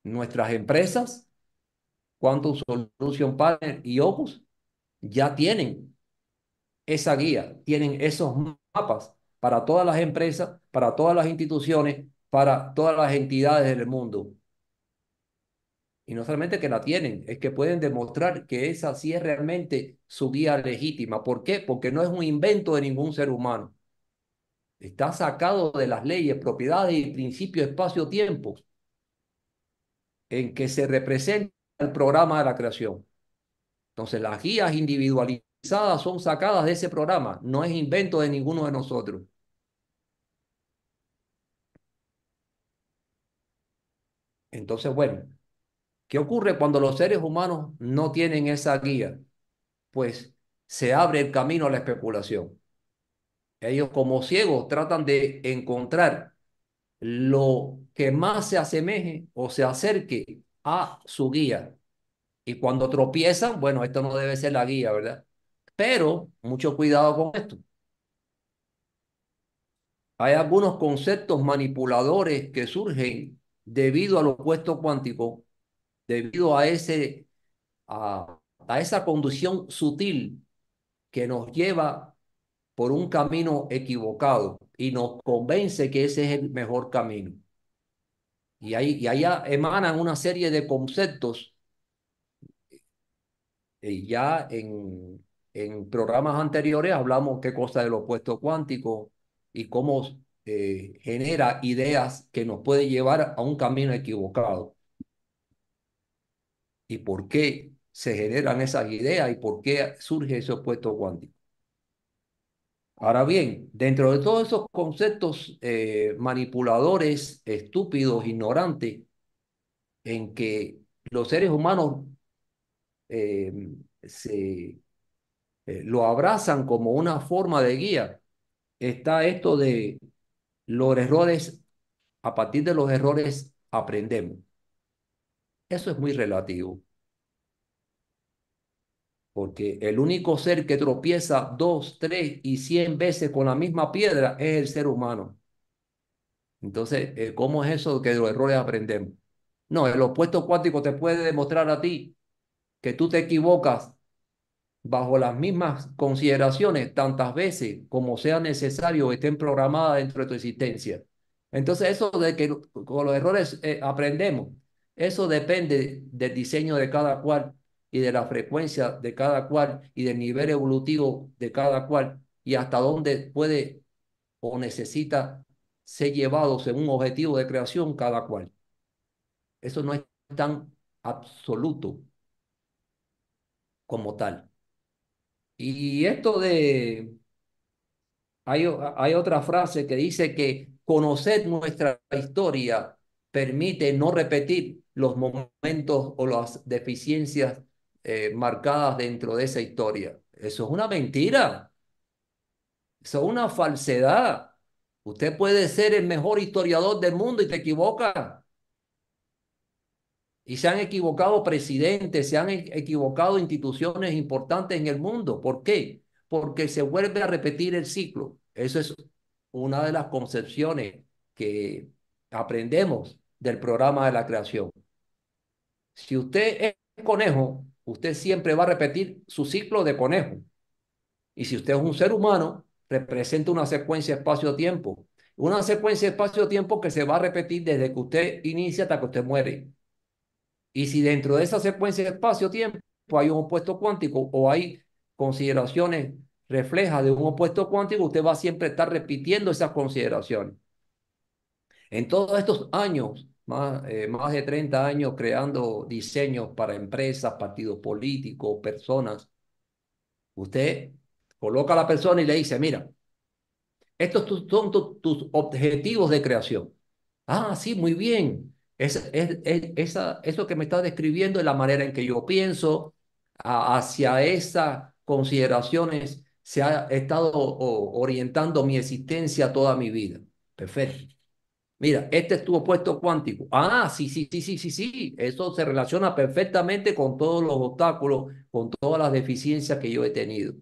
nuestras empresas, Quantum Solution Partner y Opus, ya tienen esa guía, tienen esos mapas para todas las empresas, para todas las instituciones, para todas las entidades del mundo. Y no solamente que la tienen, es que pueden demostrar que esa sí es realmente su guía legítima. ¿Por qué? Porque no es un invento de ningún ser humano. Está sacado de las leyes, propiedades y principios espacio-tiempo en que se representa el programa de la creación. Entonces, las guías individualizadas son sacadas de ese programa, no es invento de ninguno de nosotros. Entonces, bueno, ¿qué ocurre cuando los seres humanos no tienen esa guía? Pues se abre el camino a la especulación. Ellos como ciegos tratan de encontrar lo que más se asemeje o se acerque a su guía. Y cuando tropiezan, bueno, esto no debe ser la guía, ¿verdad? Pero mucho cuidado con esto. Hay algunos conceptos manipuladores que surgen debido al opuesto cuántico, debido a, ese, a, a esa conducción sutil que nos lleva por un camino equivocado y nos convence que ese es el mejor camino. Y ahí, y allá emanan una serie de conceptos. Y ya en, en programas anteriores hablamos qué cosa del opuesto cuántico y cómo eh, genera ideas que nos puede llevar a un camino equivocado. ¿Y por qué se generan esas ideas y por qué surge ese opuesto cuántico? Ahora bien, dentro de todos esos conceptos eh, manipuladores, estúpidos, ignorantes, en que los seres humanos eh, se, lo abrazan como una forma de guía, está esto de los errores, a partir de los errores aprendemos. Eso es muy relativo. Porque el único ser que tropieza dos, tres y cien veces con la misma piedra es el ser humano. Entonces, eh, ¿cómo es eso que de los errores aprendemos? No, el opuesto cuántico te puede demostrar a ti que tú te equivocas bajo las mismas consideraciones tantas veces como sea necesario estén programadas dentro de tu existencia. Entonces, eso de que con los errores eh, aprendemos, eso depende del diseño de cada cual y de la frecuencia de cada cual y del nivel evolutivo de cada cual y hasta dónde puede o necesita ser llevado según un objetivo de creación cada cual. Eso no es tan absoluto como tal. Y esto de... Hay, hay otra frase que dice que conocer nuestra historia permite no repetir los momentos o las deficiencias eh, marcadas dentro de esa historia. Eso es una mentira. Eso es una falsedad. Usted puede ser el mejor historiador del mundo y te equivoca. Y se han equivocado presidentes, se han e-, equivocado instituciones importantes en el mundo. ¿Por qué? Porque se vuelve a repetir el ciclo. Eso es una de las concepciones que aprendemos del programa de la creación. Si usted es conejo, usted siempre va a repetir su ciclo de conejo. Y si usted es un ser humano, representa una secuencia espacio-tiempo. Una secuencia espacio-tiempo que se va a repetir desde que usted inicia hasta que usted muere. Y si dentro de esa secuencia de espacio-tiempo hay un opuesto cuántico o hay consideraciones reflejas de un opuesto cuántico, usted va a siempre estar repitiendo esas consideraciones. En todos estos años, más, eh, más de 30 años creando diseños para empresas, partidos políticos, personas, usted coloca a la persona y le dice, mira, Estos son tus objetivos de creación. Ah, sí, muy bien. Es, es, esa, eso que me está describiendo es la manera en que yo pienso hacia esas consideraciones se ha estado orientando mi existencia toda mi vida. Perfecto. Mira, este es tu opuesto cuántico. Ah, sí, sí, sí, sí, sí, sí. Eso se relaciona perfectamente con todos los obstáculos, con todas las deficiencias que yo he tenido.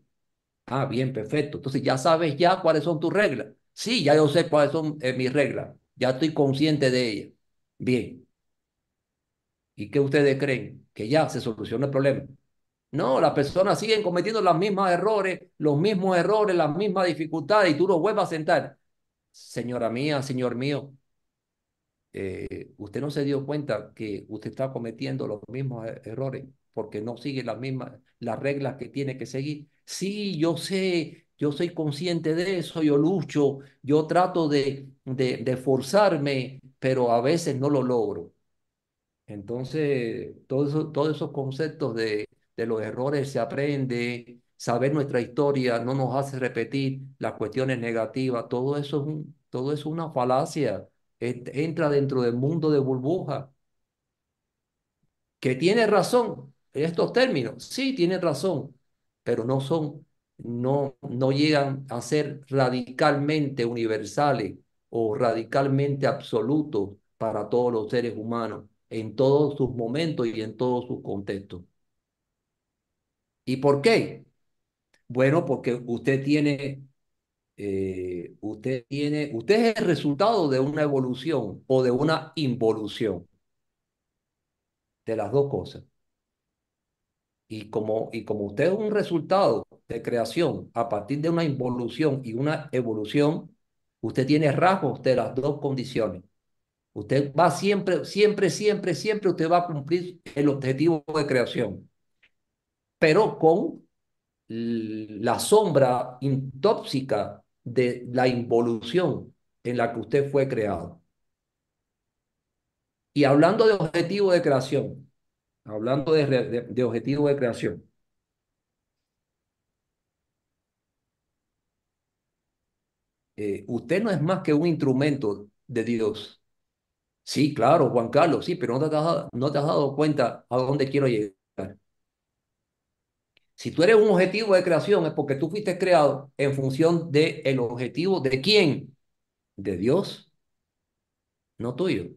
Ah, bien, perfecto. Entonces ya sabes ya cuáles son tus reglas. Sí, ya yo sé cuáles son eh, mis reglas. Ya estoy consciente de ellas. Bien. ¿Y qué ustedes creen? Que ya se soluciona el problema. No, las personas siguen cometiendo los mismos errores, los mismos errores, las mismas dificultades y tú los vuelvas a sentar. Señora mía, señor mío, eh, usted no se dio cuenta que usted está cometiendo los mismos e-, errores porque no sigue las mismas, las reglas que tiene que seguir. Sí, yo sé, yo soy consciente de eso, yo lucho, yo trato de, de forzarme, pero a veces no lo logro. Entonces, todo todos esos conceptos de, de los errores se aprende, saber nuestra historia no nos hace repetir las cuestiones negativas, todo eso es, un, todo es una falacia, entra dentro del mundo de burbuja. Que tiene razón estos términos, sí, tiene razón, pero no son, no, no llegan a ser radicalmente universales o radicalmente absolutos para todos los seres humanos en todos sus momentos y en todos sus contextos. ¿Y por qué? Bueno, porque usted tiene, eh, usted tiene, usted es el resultado de una evolución o de una involución. De las dos cosas. Y como, y como usted es un resultado de creación a partir de una involución y una evolución, usted tiene rasgos de las dos condiciones. Usted va siempre, siempre, siempre, siempre, usted va a cumplir el objetivo de creación, pero con la sombra intóxica de la involución en la que usted fue creado. Y hablando de objetivo de creación, hablando de, de, objetivo de creación, eh, usted no es más que un instrumento de Dios. Sí, claro, Juan Carlos, sí, pero no te, has, no te has dado cuenta a dónde quiero llegar. Si tú eres un objetivo de creación es porque tú fuiste creado en función del el objetivo de quién? De Dios, no tuyo.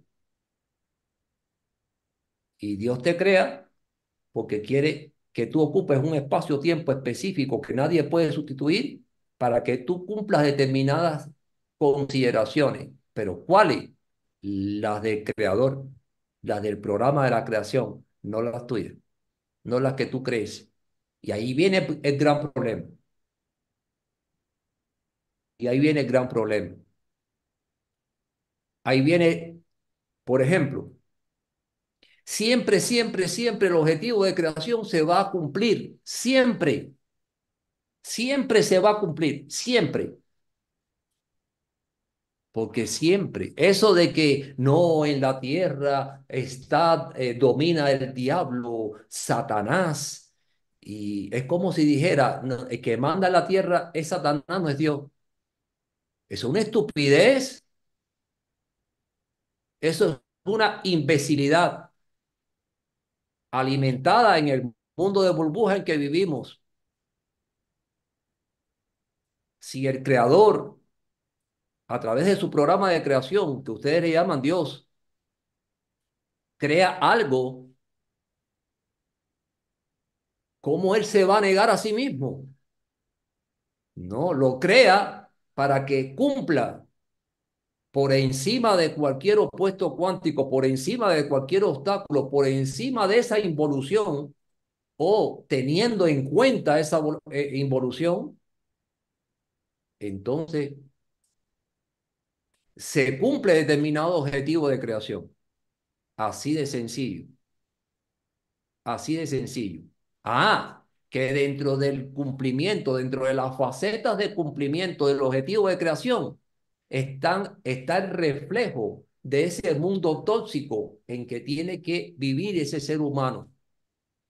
Y Dios te crea porque quiere que tú ocupes un espacio-tiempo específico que nadie puede sustituir para que tú cumplas determinadas consideraciones. Pero ¿cuáles? Las del creador, las del programa de la creación, no las tuyas, no las que tú crees. Y ahí viene el gran problema. Y ahí viene el gran problema. Ahí viene, por ejemplo, siempre, siempre, siempre el objetivo de creación se va a cumplir. Siempre. Siempre se va a cumplir. Siempre. Porque siempre, eso de que no en la tierra está, eh, domina el diablo, Satanás, y es como si dijera, el que manda la tierra es Satanás, no es Dios. Es una estupidez. Eso es una imbecilidad alimentada en el mundo de burbuja en que vivimos. Si el creador, a través de su programa de creación, que ustedes le llaman Dios, crea algo ¿cómo él se va a negar a sí mismo? No, lo crea para que cumpla por encima de cualquier opuesto cuántico, por encima de cualquier obstáculo, por encima de esa involución o teniendo en cuenta esa eh, involución, entonces se cumple determinado objetivo de creación. Así de sencillo. Así de sencillo. Ah, que dentro del cumplimiento, dentro de las facetas de cumplimiento del objetivo de creación, están, está el reflejo de ese mundo tóxico en que tiene que vivir ese ser humano.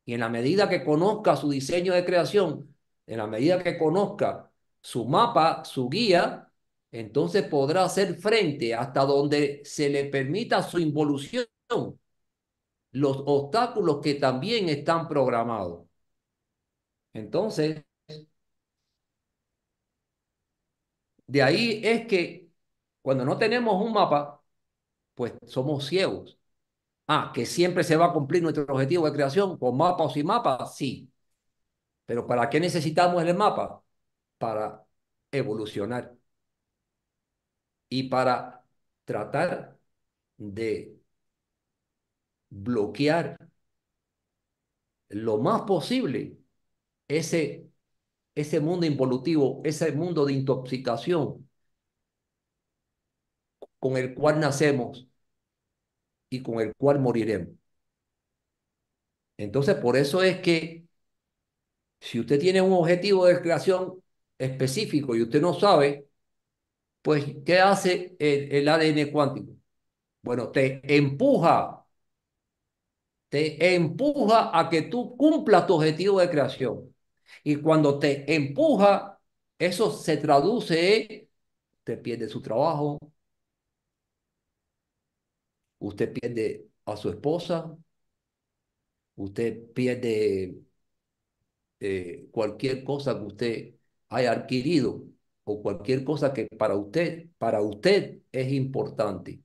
Y en la medida que conozca su diseño de creación, en la medida que conozca su mapa, su guía, entonces podrá hacer frente hasta donde se le permita su involución los obstáculos que también están programados. Entonces, de ahí es que cuando no tenemos un mapa, pues somos ciegos. Ah, que siempre se va a cumplir nuestro objetivo de creación con mapa o sin mapa, sí. Pero ¿para qué necesitamos el mapa? Para evolucionar y para tratar de bloquear lo más posible ese, ese mundo involutivo, ese mundo de intoxicación con el cual nacemos y con el cual moriremos. Entonces, por eso es que si usted tiene un objetivo de creación específico y usted no sabe, pues, ¿qué hace el, ADN cuántico? Bueno, te empuja, te empuja a que tú cumplas tu objetivo de creación. Y cuando te empuja, eso se traduce, te pierde su trabajo, usted pierde a su esposa, usted pierde eh, cualquier cosa que usted haya adquirido o cualquier cosa que para usted, para usted es importante.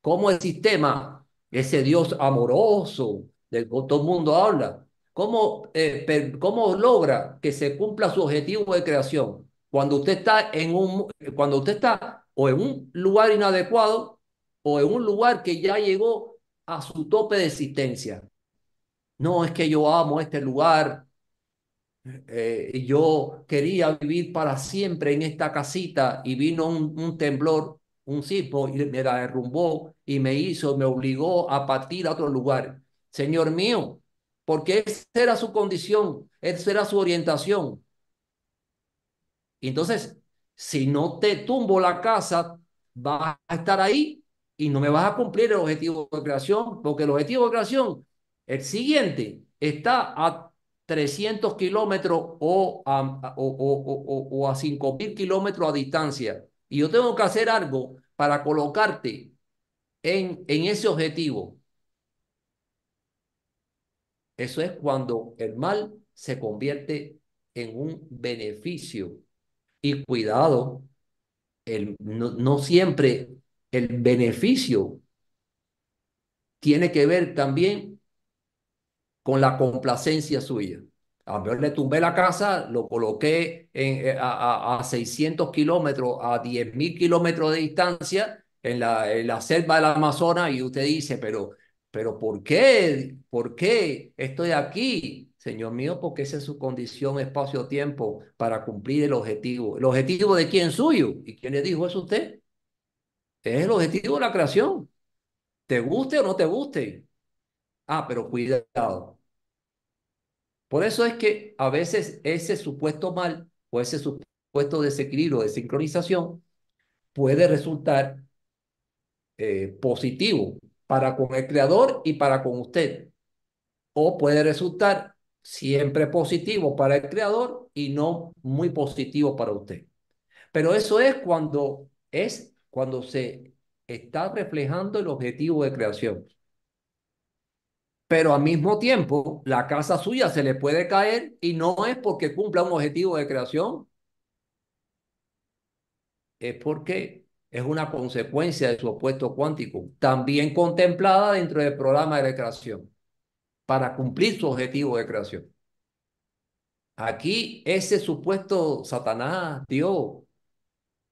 ¿Cómo el sistema, ese Dios amoroso del que todo el mundo habla, cómo, eh, cómo logra que se cumpla su objetivo de creación? Cuando usted está en un, cuando usted está o en un lugar inadecuado o en un lugar que ya llegó a su tope de existencia. No es que yo amo este lugar, eh, yo quería vivir para siempre en esta casita y vino un, temblor, un sismo y me la derrumbó y me hizo, me obligó a partir a otro lugar. Señor mío, porque esa era su condición, esa era su orientación. Entonces, si no te tumbo la casa, vas a estar ahí y no me vas a cumplir el objetivo de creación, porque el objetivo de creación, el siguiente, está a 300 kilómetros o a, o, o, o, a 5.000 kilómetros a distancia. Y yo tengo que hacer algo para colocarte en, en ese objetivo. Eso es cuando el mal se convierte en un beneficio. Y cuidado, el, no, no siempre el beneficio tiene que ver también con la complacencia suya. A mí le tumbé la casa, lo coloqué eh, a, a, 600 kilómetros, a 10 mil kilómetros de distancia en la, la selva del Amazonas y usted dice, pero, pero ¿por qué? ¿Por qué estoy aquí? Señor mío, porque esa es su condición espacio-tiempo para cumplir el objetivo. ¿El objetivo de quién suyo? ¿Y quién le dijo eso a usted? Es el objetivo de la creación. Te guste o no te guste. Ah, pero cuidado. Por eso es que a veces ese supuesto mal o ese supuesto desequilibrio de sincronización puede resultar eh, positivo para con el creador y para con usted. O puede resultar siempre positivo para el creador y no muy positivo para usted. Pero eso es cuando es cuando se está reflejando el objetivo de creación. Pero al mismo tiempo, la casa suya se le puede caer y no es porque cumpla un objetivo de creación, es porque es una consecuencia de su opuesto cuántico, también contemplada dentro del programa de creación, para cumplir su objetivo de creación. Aquí ese supuesto Satanás, Dios,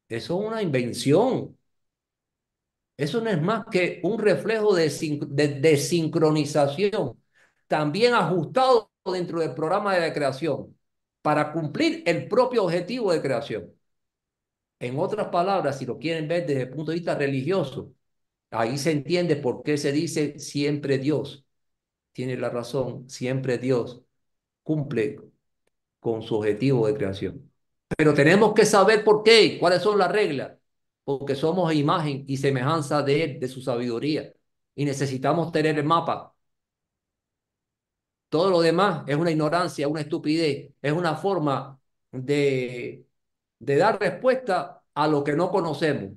eso es una invención. Eso no es más que un reflejo de, de, sincronización, también ajustado dentro del programa de creación, para cumplir el propio objetivo de creación. En otras palabras, si lo quieren ver desde el punto de vista religioso, ahí se entiende por qué se dice siempre Dios. Tiene la razón, siempre Dios cumple con su objetivo de creación. Pero tenemos que saber por qué, cuáles son las reglas, porque somos imagen y semejanza de Él, de su sabiduría, y necesitamos tener el mapa. Todo lo demás es una ignorancia, una estupidez, es una forma de, de dar respuesta a lo que no conocemos,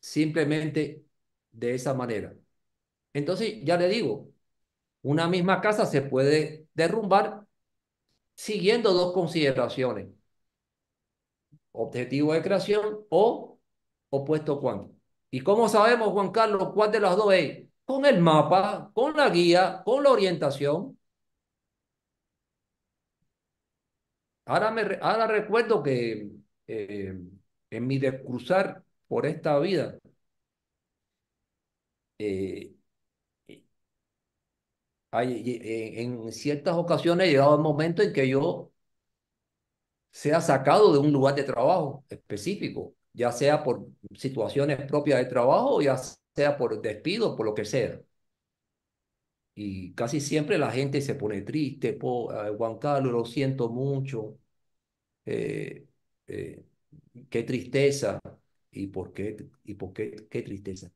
simplemente de esa manera. Entonces, ya le digo, una misma casa se puede derrumbar siguiendo dos consideraciones, objetivo de creación o opuesto cuántico. ¿Y cómo sabemos, Juan Carlos, cuál de las dos es? Con el mapa, con la guía, con la orientación. Ahora, me, ahora recuerdo que eh, en mi descruzar por esta vida, eh, hay, en ciertas ocasiones he llegado el momento en que yo sea sacado de un lugar de trabajo específico, ya sea por situaciones propias de trabajo ya sea por despido, por lo que sea. Y casi siempre la gente se pone triste, po, Juan Carlos, lo siento mucho, eh, eh, qué tristeza, ¿y por qué? ¿Y por qué? ¿Qué tristeza?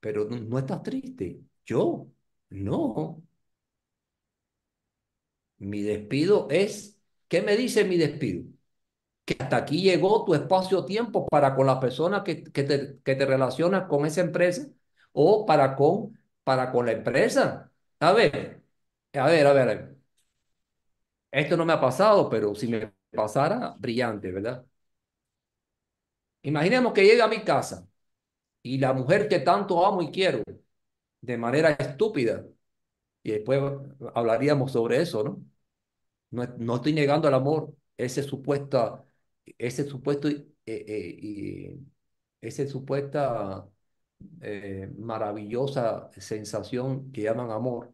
Pero no, no estás triste, yo, no. Mi despido es, ¿qué me dice mi despido? Que hasta aquí llegó tu espacio-tiempo para con la persona que, que, te, que te relacionas con esa empresa o para con, para con la empresa. A ver, a ver, a ver. Esto no me ha pasado, pero si me pasara, brillante, ¿verdad? Imaginemos que llega a mi casa y la mujer que tanto amo y quiero, de manera estúpida, y después hablaríamos sobre eso, ¿no? No, no estoy negando el amor, ese supuesto, ese supuesto, eh, eh, supuesta eh, maravillosa sensación que llaman amor.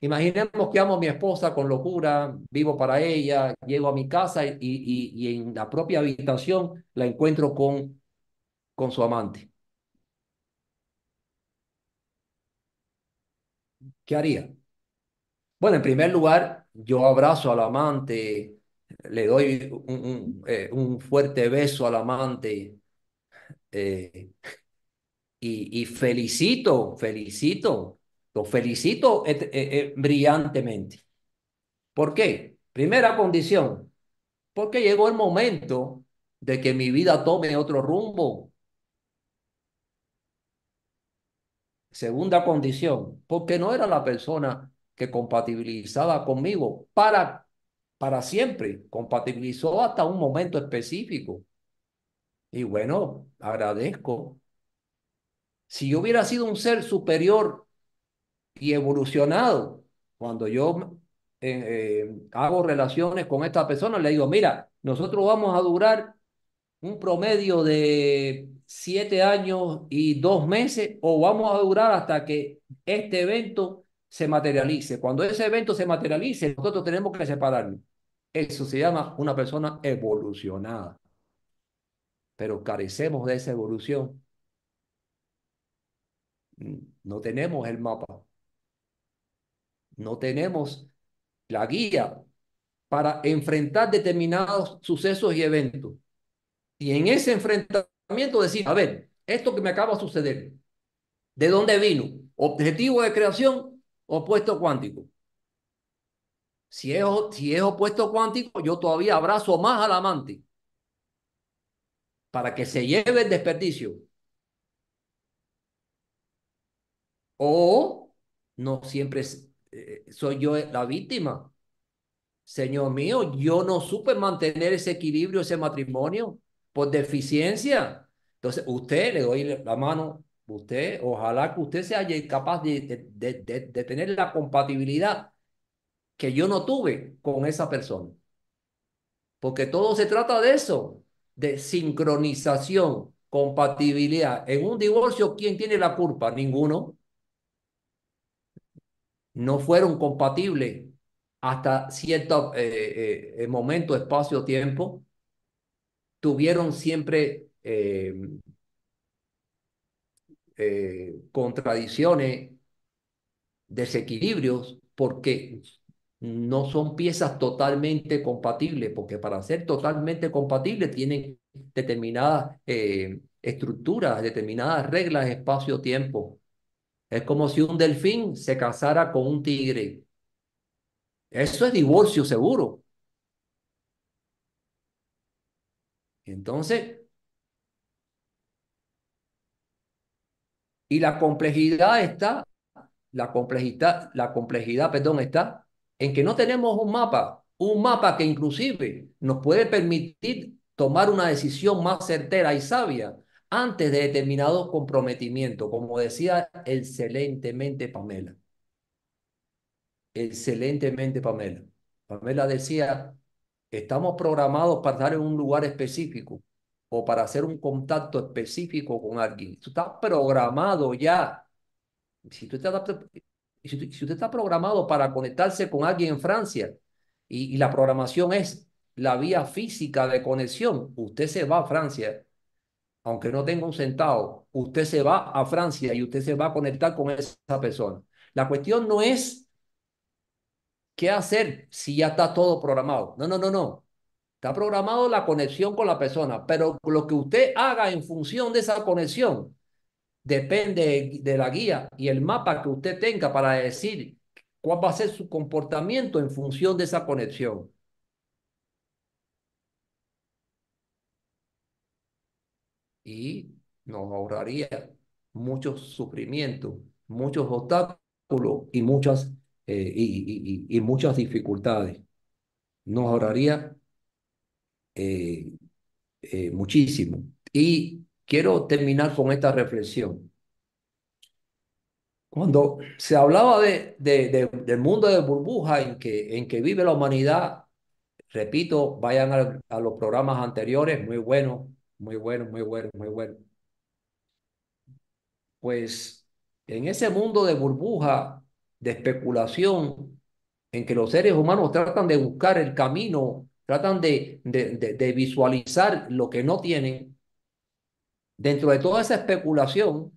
Imaginemos que amo a mi esposa con locura, vivo para ella, llego a mi casa y, y, y en la propia habitación la encuentro con, con su amante. ¿Qué haría? Bueno, en primer lugar, yo abrazo al amante, le doy un, un, eh, un fuerte beso al amante eh, y, y, felicito, felicito, lo felicito eh, brillantemente. ¿Por qué? Primera condición, porque llegó el momento de que mi vida tome otro rumbo. Segunda condición, porque no era la persona que compatibilizaba conmigo para, para siempre, compatibilizó hasta un momento específico. Y bueno, agradezco. Si yo hubiera sido un ser superior y evolucionado, cuando yo eh, eh, hago relaciones con esta persona, le digo, mira, nosotros vamos a durar un promedio de siete años y dos meses o vamos a durar hasta que este evento se materialice. Cuando ese evento se materialice, nosotros tenemos que separarnos. Eso se llama una persona evolucionada. Pero carecemos de esa evolución. No tenemos el mapa. No tenemos la guía para enfrentar determinados sucesos y eventos. Y en ese enfrentamiento decir, a ver, esto que me acaba de suceder, ¿de dónde vino? Objetivo de creación, opuesto cuántico. Si es, si es opuesto cuántico, yo todavía abrazo más al amante para que se lleve el desperdicio. O no siempre eh, soy yo la víctima. Señor mío, yo no supe mantener ese equilibrio, ese matrimonio por deficiencia. Entonces, usted le doy la mano, usted, ojalá que usted sea capaz de, de, de, de tener la compatibilidad que yo no tuve con esa persona. Porque todo se trata de eso, de sincronización, compatibilidad. En un divorcio, ¿quién tiene la culpa? Ninguno. No fueron compatibles hasta cierto eh, eh, momento, espacio, tiempo tuvieron siempre eh, eh, contradicciones, desequilibrios, porque no son piezas totalmente compatibles, porque para ser totalmente compatibles tienen determinadas eh, estructuras, determinadas reglas, espacio-tiempo. Es como si un delfín se casara con un tigre. Eso es divorcio seguro. Entonces, y la complejidad está, la complejidad, la complejidad, perdón, está en que no tenemos un mapa, un mapa que inclusive nos puede permitir tomar una decisión más certera y sabia antes de determinado comprometimiento, como decía excelentemente Pamela. Excelentemente Pamela. Pamela decía, estamos programados para estar en un lugar específico o para hacer un contacto específico con alguien. Eso está programado ya. Si usted está, si usted está programado para conectarse con alguien en Francia y, y la programación es la vía física de conexión, usted se va a Francia, aunque no tenga un centavo, usted se va a Francia y usted se va a conectar con esa persona. La cuestión no es qué hacer si ya está todo programado. No, no, no, no. Está programado la conexión con la persona, pero lo que usted haga en función de esa conexión depende de la guía y el mapa que usted tenga para decir cuál va a ser su comportamiento en función de esa conexión. Y nos ahorraría muchos sufrimientos, muchos obstáculos y muchas, eh, y, y, muchas dificultades. Nos ahorraría eh, eh, muchísimo. Y quiero terminar con esta reflexión. Cuando se hablaba de, de, de, del mundo de burbuja en que, en que vive la humanidad, repito, vayan a, a los programas anteriores, muy buenos, muy buenos, muy buenos, muy buenos. Pues en ese mundo de burbuja, de especulación, en que los seres humanos tratan de buscar el camino, tratan de, de, de, de visualizar lo que no tienen, dentro de toda esa especulación,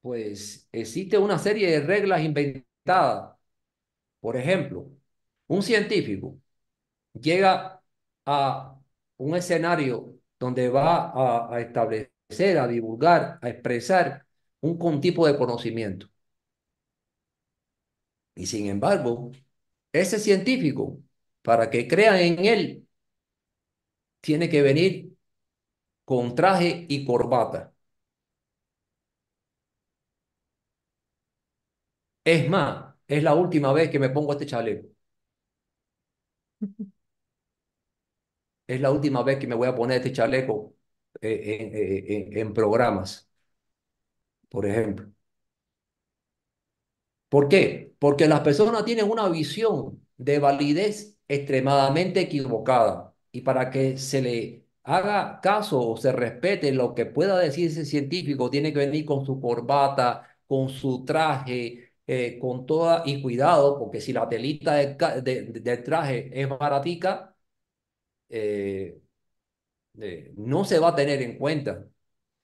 pues existe una serie de reglas inventadas. Por ejemplo, un científico llega a un escenario donde va a, establecer, a divulgar, a expresar un tipo de conocimiento. Y sin embargo, ese científico, para que crean en él, tiene que venir con traje y corbata. Es más, es la última vez que me pongo este chaleco. Es la última vez que me voy a poner este chaleco en, en, en programas, por ejemplo. ¿Por qué? Porque las personas tienen una visión de validez extremadamente equivocada y para que se le haga caso o se respete lo que pueda decir ese científico, tiene que venir con su corbata, con su traje, eh, con toda, y cuidado, porque si la telita del de, de, traje es baratica, eh, eh, no se va a tener en cuenta.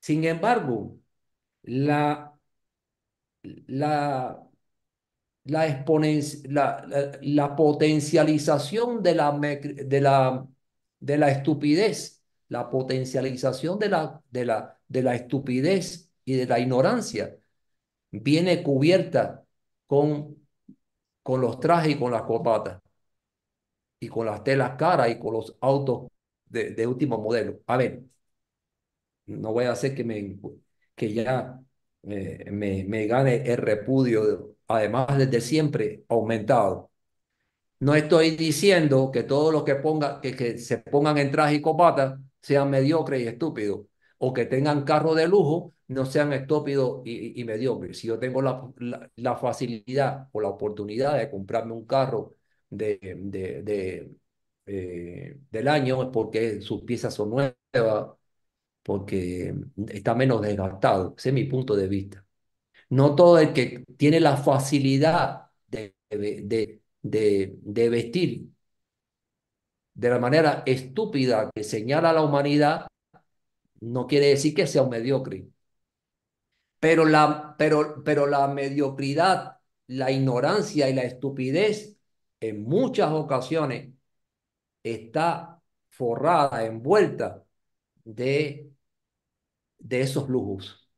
Sin embargo, la, la, la, la, la, potencialización de la, de la de la estupidez, la potencialización de la, de la, de la estupidez y de la ignorancia viene cubierta con, con los trajes y con las corbatas y con las telas caras y con los autos de, de último modelo. A ver, no voy a hacer que, me, que ya eh, me, me gane el repudio, además desde siempre aumentado. No estoy diciendo que todos los que, ponga, que, que se pongan en traje y copata sean mediocres y estúpidos, o que tengan carro de lujo no sean estúpidos y, y, mediocres. Si yo tengo la, la, facilidad o la oportunidad de comprarme un carro eh, del año, es porque sus piezas son nuevas, porque está menos desgastado. Ese es mi punto de vista. No todo el que tiene la facilidad de, de, vestir de la manera estúpida que señala la humanidad, no quiere decir que sea un mediocre. Pero la, pero, pero la mediocridad, la ignorancia y la estupidez en muchas ocasiones está forrada, envuelta de, de esos lujos.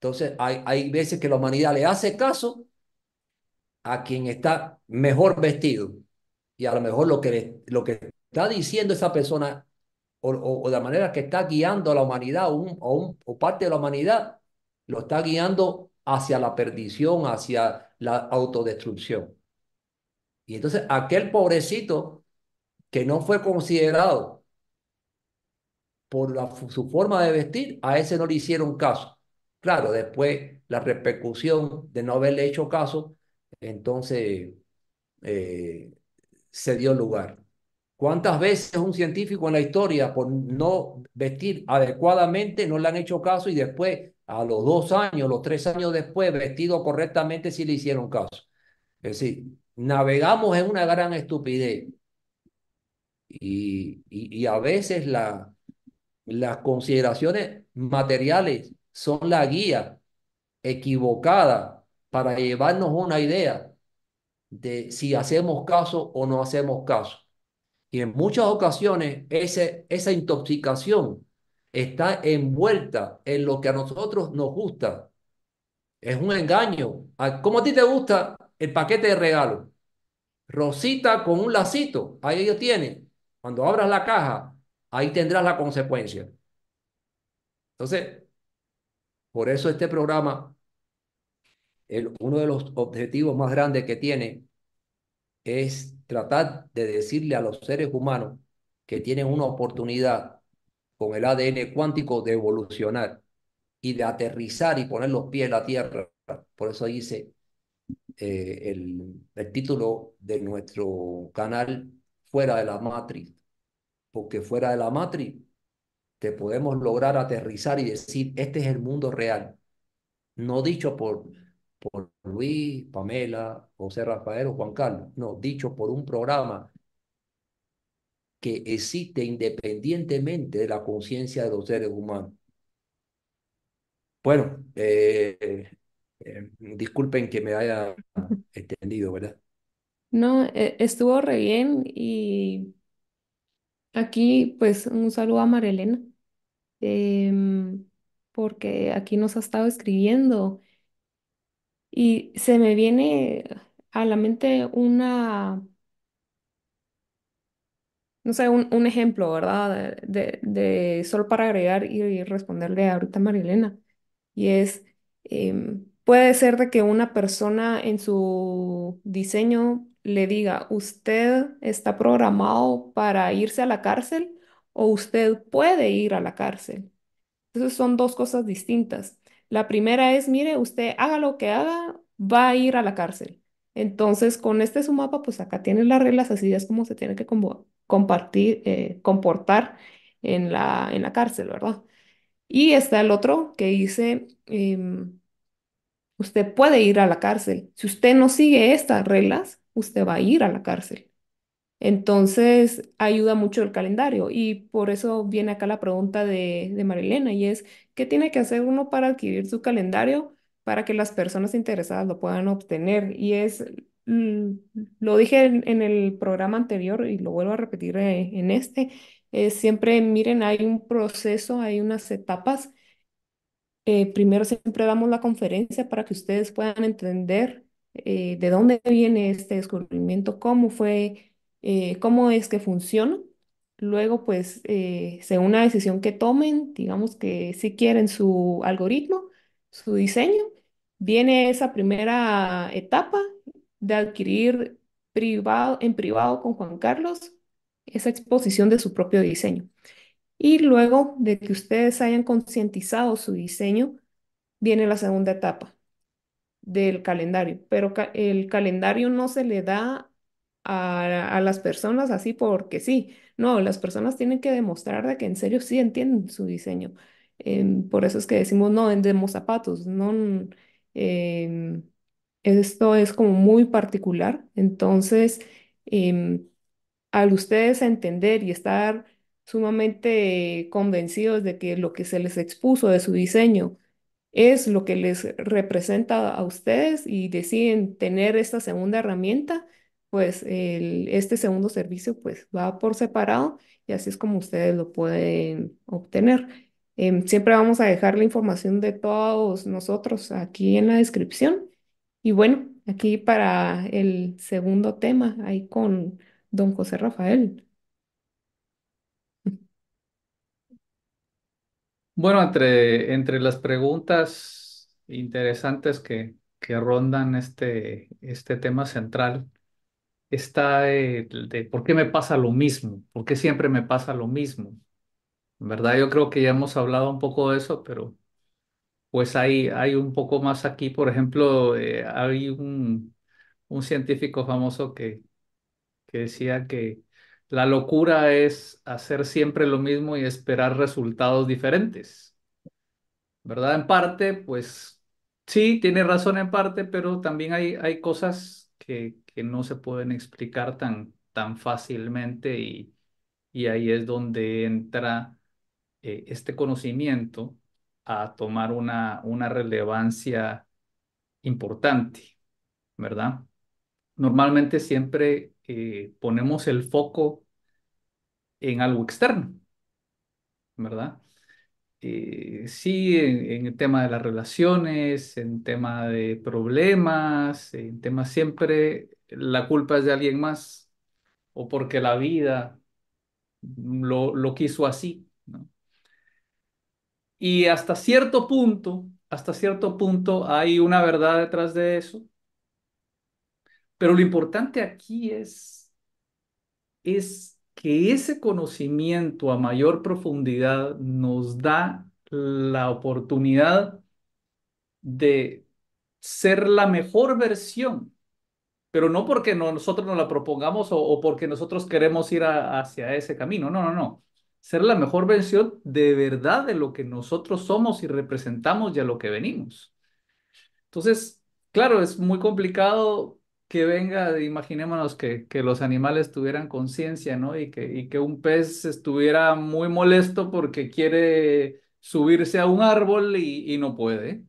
Entonces, hay, hay veces que la humanidad le hace caso a quien está mejor vestido y a lo mejor lo que, lo que está diciendo esa persona o, o, de la manera que está guiando a la humanidad o, un- o, un- o parte de la humanidad, lo está guiando hacia la perdición, hacia la autodestrucción. Y entonces aquel pobrecito que no fue considerado por su forma de vestir, a ese no le hicieron caso. Claro, después la repercusión de no haberle hecho caso, entonces eh, se dio lugar. ¿Cuántas veces un científico en la historia por no vestir adecuadamente no le han hecho caso y después, a los dos años, los tres años después, vestido correctamente, sí le hicieron caso? Es decir, navegamos en una gran estupidez y, y, a veces la, las consideraciones materiales son la guía equivocada para llevarnos una idea de si hacemos caso o no hacemos caso. Y en muchas ocasiones ese, esa intoxicación está envuelta en lo que a nosotros nos gusta. Es un engaño. A- ¿Cómo a ti te gusta el paquete de regalo? Rosita con un lacito, ahí lo tiene. Cuando abras la caja, ahí tendrás la consecuencia. Entonces, por eso este programa, el, uno de los objetivos más grandes que tiene es tratar de decirle a los seres humanos que tienen una oportunidad con el ADN cuántico de evolucionar y de aterrizar y poner los pies en la tierra. Por eso dice eh, el, el título de nuestro canal, Fuera de la Matrix, porque fuera de la Matrix te podemos lograr aterrizar y decir, este es el mundo real, no dicho por, por Luis, Pamela, José Rafael o Juan Carlos, no, dicho por un programa que existe independientemente de la conciencia de los seres humanos. Bueno, eh, eh, disculpen que me haya extendido, ¿verdad? No, e- estuvo re bien y aquí pues un saludo a Marilena, em, porque aquí nos ha estado escribiendo y se me viene a la mente una, no sé, un, un ejemplo, ¿verdad? De, de, solo para agregar y responderle ahorita a Marilena. Y es, em, puede ser de que una persona en su diseño le diga, usted está programado para irse a la cárcel o usted puede ir a la cárcel. Entonces son dos cosas distintas. La primera es, mire, usted haga lo que haga, va a ir a la cárcel. Entonces, con este su mapa, pues acá tiene las reglas, así es como se tiene que compartir, eh, comportar en la, en la cárcel, ¿verdad? Y está el otro que dice, em, usted puede ir a la cárcel. Si usted no sigue estas reglas, usted va a ir a la cárcel. Entonces, ayuda mucho el calendario y por eso viene acá la pregunta de, Marilena y es, ¿qué tiene que hacer uno para adquirir su calendario para que las personas interesadas lo puedan obtener? Y es, mm, lo dije en, el programa anterior y lo vuelvo a repetir eh, en este, es siempre miren, hay un proceso, hay unas etapas eh, primero siempre damos la conferencia para que ustedes puedan entender eh, de dónde viene este descubrimiento, cómo fue, eh, cómo es que funciona. Luego, pues, eh, según la decisión que tomen, digamos que si quieren su algoritmo, su diseño, viene esa primera etapa de adquirir privado, en privado con Juan Carlos esa exposición de su propio diseño. Y luego de que ustedes hayan concientizado su diseño, viene la segunda etapa del calendario. Pero el calendario no se le da a, a las personas así porque sí. No, las personas tienen que demostrar de que en serio sí entienden su diseño. Em, por eso es que decimos no vendemos zapatos. No, em, esto es como muy particular. Entonces, em, al ustedes entender y estar sumamente convencidos de que lo que se les expuso de su diseño es lo que les representa a ustedes y deciden tener esta segunda herramienta, pues el- este segundo servicio pues va por separado y así es como ustedes lo pueden obtener. Em, siempre vamos a dejar la información de todos nosotros aquí en la descripción. Y bueno, aquí para el segundo tema, ahí con don José Rafael. Bueno, entre, entre las preguntas interesantes que, que rondan este, este tema central está el de por qué me pasa lo mismo, por qué siempre me pasa lo mismo. En verdad, yo creo que ya hemos hablado un poco de eso, pero pues hay, hay un poco más aquí. Por ejemplo, eh, hay un, un científico famoso que, que decía que la locura es hacer siempre lo mismo y esperar resultados diferentes. ¿verdad? En parte, pues sí, tiene razón en parte, pero también hay, hay cosas que, que no se pueden explicar tan, tan fácilmente y, y ahí es donde entra eh, este conocimiento a tomar una, una relevancia importante, ¿verdad? Normalmente siempre eh, ponemos el foco en algo externo, ¿verdad? Eh, sí, en, el tema de las relaciones, en tema de problemas, en temas siempre la culpa es de alguien más o porque la vida lo, lo quiso así, ¿no? Y hasta cierto punto, hasta cierto punto hay una verdad detrás de eso, pero lo importante aquí es, es que ese conocimiento a mayor profundidad nos da la oportunidad de ser la mejor versión, pero no porque no- nosotros nos la propongamos o, porque nosotros queremos ir hacia ese camino, no, no, no. Ser la mejor versión de verdad de lo que nosotros somos y representamos y a lo que venimos. Entonces, claro, es muy complicado que venga, imaginémonos que, que los animales tuvieran conciencia, ¿no? Y que, y que un pez estuviera muy molesto porque quiere subirse a un árbol y, y no puede.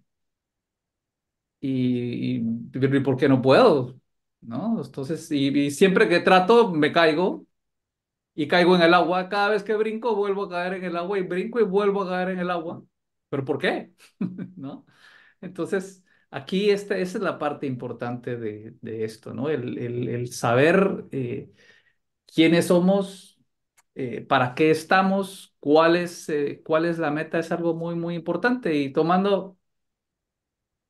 Y, y, ¿y por qué no puedo? ¿No? Entonces, y siempre que trato, me caigo y caigo en el agua. Cada vez que brinco, vuelvo a caer en el agua y brinco y vuelvo a caer en el agua. ¿Pero por qué? ¿No? Entonces, aquí esta, esa es la parte importante de, de esto, ¿no? El, el, el saber eh, quiénes somos, eh, para qué estamos, cuál es, eh, cuál es la meta, es algo muy, muy importante. Y tomando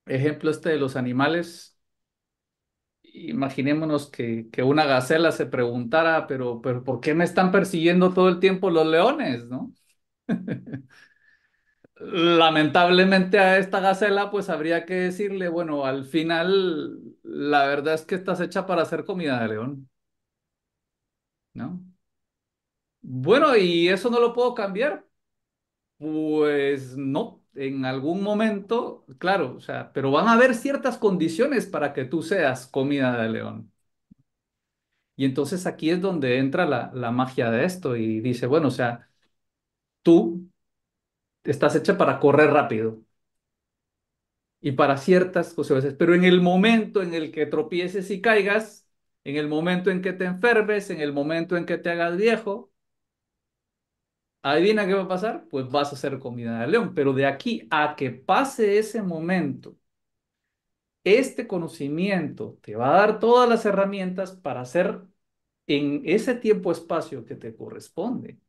ejemplo este de los animales, imaginémonos que, que una gacela se preguntara, pero, pero ¿por qué me están persiguiendo todo el tiempo los leones, no? Lamentablemente a esta gacela pues habría que decirle, bueno, al final la verdad es que estás hecha para hacer comida de león, ¿no? Bueno, ¿y eso no lo puedo cambiar? Pues no, en algún momento, claro, o sea, pero van a haber ciertas condiciones para que tú seas comida de león. Y entonces aquí es donde entra la, la magia de esto y dice, bueno, o sea, tú estás hecha para correr rápido y para ciertas cosas, pero en el momento en el que tropieces y caigas, en el momento en que te enfermes, en el momento en que te hagas viejo, adivina qué va a pasar, pues vas a ser comida de león, pero de aquí a que pase ese momento, este conocimiento te va a dar todas las herramientas para hacer en ese tiempo-espacio que te corresponde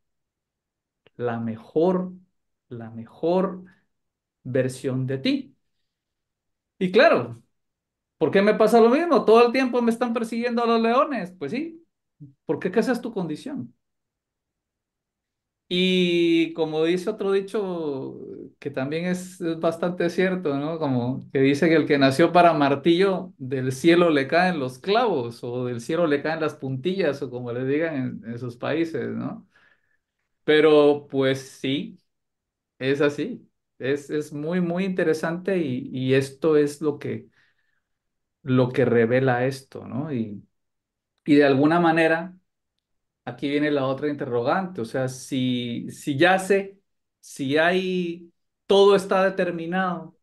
la mejor, la mejor versión de ti. Y claro, ¿por qué me pasa lo mismo? Todo el tiempo me están persiguiendo a los leones. Pues sí, porque esa es tu condición. Y como dice otro dicho que también es, bastante cierto, ¿no? Como que dice que el que nació para martillo, del cielo le caen los clavos o del cielo le caen las puntillas o como le digan en, en sus países, ¿no? Pero pues sí, es así. Es, es muy, muy interesante y, y esto es lo que, lo que revela esto, ¿no? Y, y de alguna manera, aquí viene la otra interrogante, o sea, si, si ya sé, si hay, todo está determinado,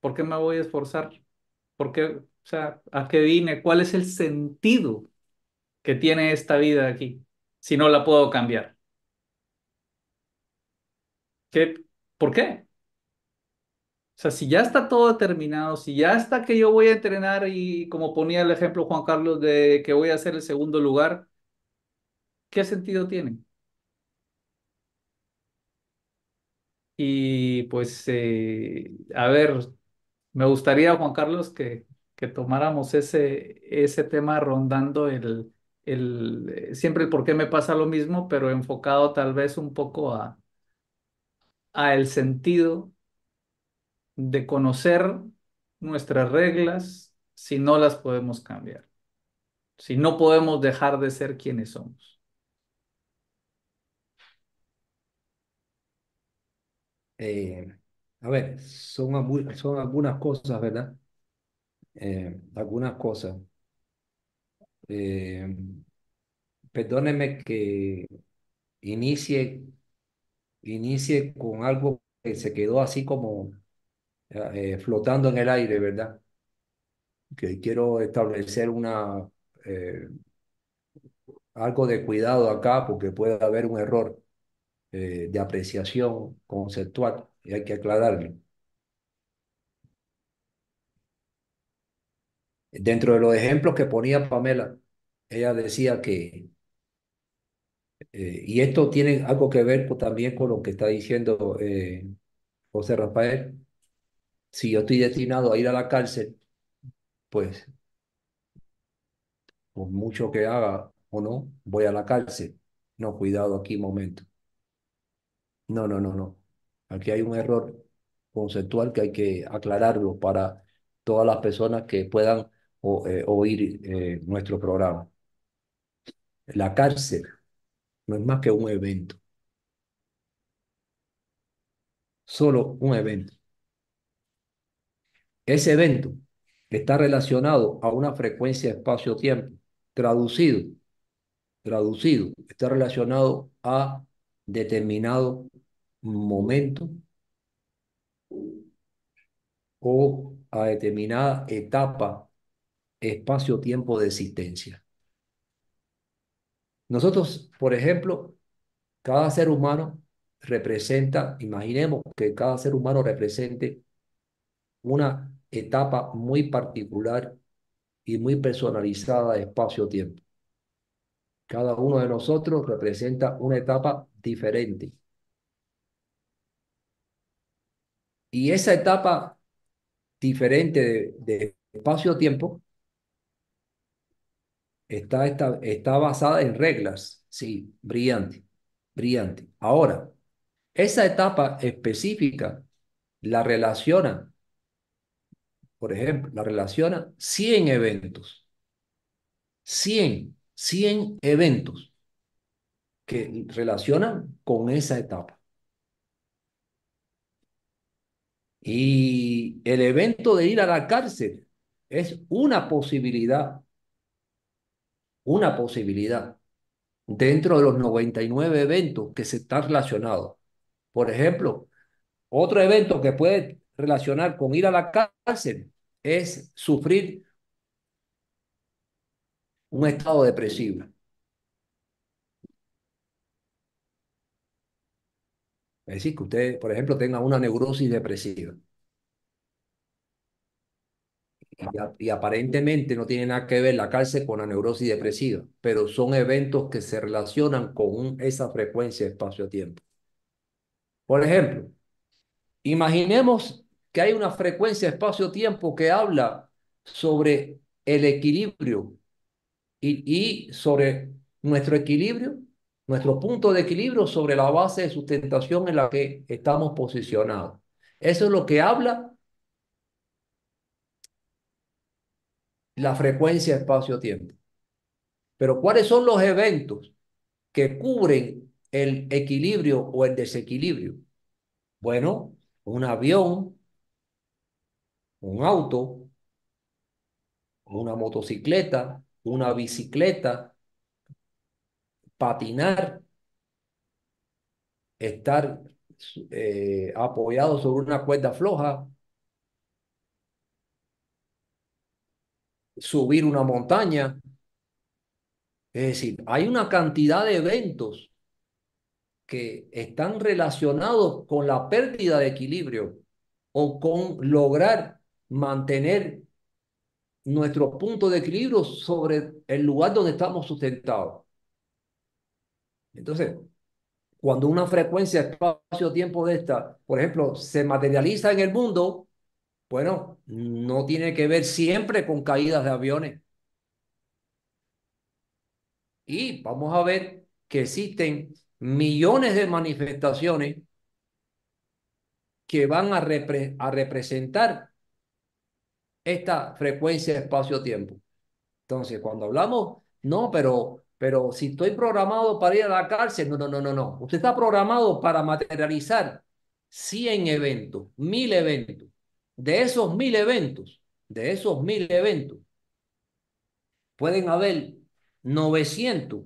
¿por qué me voy a esforzar? ¿Por qué, o sea, a qué vine? ¿Cuál es el sentido que tiene esta vida aquí si no la puedo cambiar? ¿Qué, por qué? O sea, si ya está todo determinado, si ya está que yo voy a entrenar y como ponía el ejemplo Juan Carlos de que voy a hacer el segundo lugar, ¿qué sentido tiene? Y pues, eh, a ver, me gustaría, Juan Carlos, que, que tomáramos ese, ese tema rondando el, el, siempre el por qué me pasa lo mismo, pero enfocado tal vez un poco a, a el sentido de conocer nuestras reglas si no las podemos cambiar, si no podemos dejar de ser quienes somos. Eh, a ver, son, son algunas cosas, ¿verdad? Eh, algunas cosas. Eh, perdóneme que inicie, inicie con algo que se quedó así como eh, flotando en el aire, ¿verdad? Que quiero establecer una, eh, algo de cuidado acá porque puede haber un error eh, de apreciación conceptual y hay que aclararlo. Dentro de los ejemplos que ponía Pamela, ella decía que, eh, y esto tiene algo que ver con- también con lo que está diciendo eh, José Rafael, si yo estoy destinado a ir a la cárcel, pues por mucho que haga o no, voy a la cárcel. No, cuidado aquí, momento. No, no, no, no. Aquí hay un error conceptual que hay que aclararlo para todas las personas que puedan o- eh, oír nuestro programa. La cárcel no es más que un evento, solo un evento. Ese evento está relacionado a una frecuencia espacio-tiempo. Traducido, traducido, está relacionado a determinado momento o a determinada etapa espacio-tiempo de existencia. Nosotros, por ejemplo, cada ser humano representa, imaginemos que cada ser humano represente una etapa muy particular y muy personalizada de espacio-tiempo. Cada uno de nosotros representa una etapa diferente. Y esa etapa diferente de, de espacio-tiempo está, está, está basada en reglas. Sí, brillante, brillante. Ahora, esa etapa específica la relaciona, por ejemplo, la relaciona 100 eventos. 100, 100 eventos que relacionan con esa etapa. Y el evento de ir a la cárcel es una posibilidad, una posibilidad dentro de los 99 eventos que se están relacionados. Por ejemplo, otro evento que puede relacionar con ir a la cárcel es sufrir un estado depresivo. Es decir, que usted, por ejemplo, tenga una neurosis depresiva. Y, aparentemente no tiene nada que ver la cárcel con la neurosis depresiva, pero son eventos que se relacionan con esa frecuencia espacio-tiempo. Por ejemplo, imaginemos que hay una frecuencia espacio-tiempo que habla sobre el equilibrio y sobre nuestro equilibrio, nuestro punto de equilibrio sobre la base de sustentación en la que estamos posicionados. Eso es lo que habla la frecuencia espacio-tiempo. Pero ¿cuáles son los eventos que cubren el equilibrio o el desequilibrio? Bueno, un avión, un auto, una motocicleta, una bicicleta, patinar, estar eh, apoyado sobre una cuerda floja, subir una montaña. Es decir, hay una cantidad de eventos que están relacionados con la pérdida de equilibrio o con lograr mantener nuestro punto de equilibrio sobre el lugar donde estamos sustentados. Entonces, cuando una frecuencia espacio-tiempo de esta, por ejemplo, se materializa en el mundo, bueno, no tiene que ver siempre con caídas de aviones. Y vamos a ver que existen millones de manifestaciones que van a, repre a representar esta frecuencia espacio-tiempo. Entonces, cuando hablamos, no, pero, pero si estoy programado para ir a la cárcel, no, no, no, no, no. Usted está programado para materializar 100 eventos, 1000 eventos. De esos 1000 eventos, de esos 1000 eventos, pueden haber 900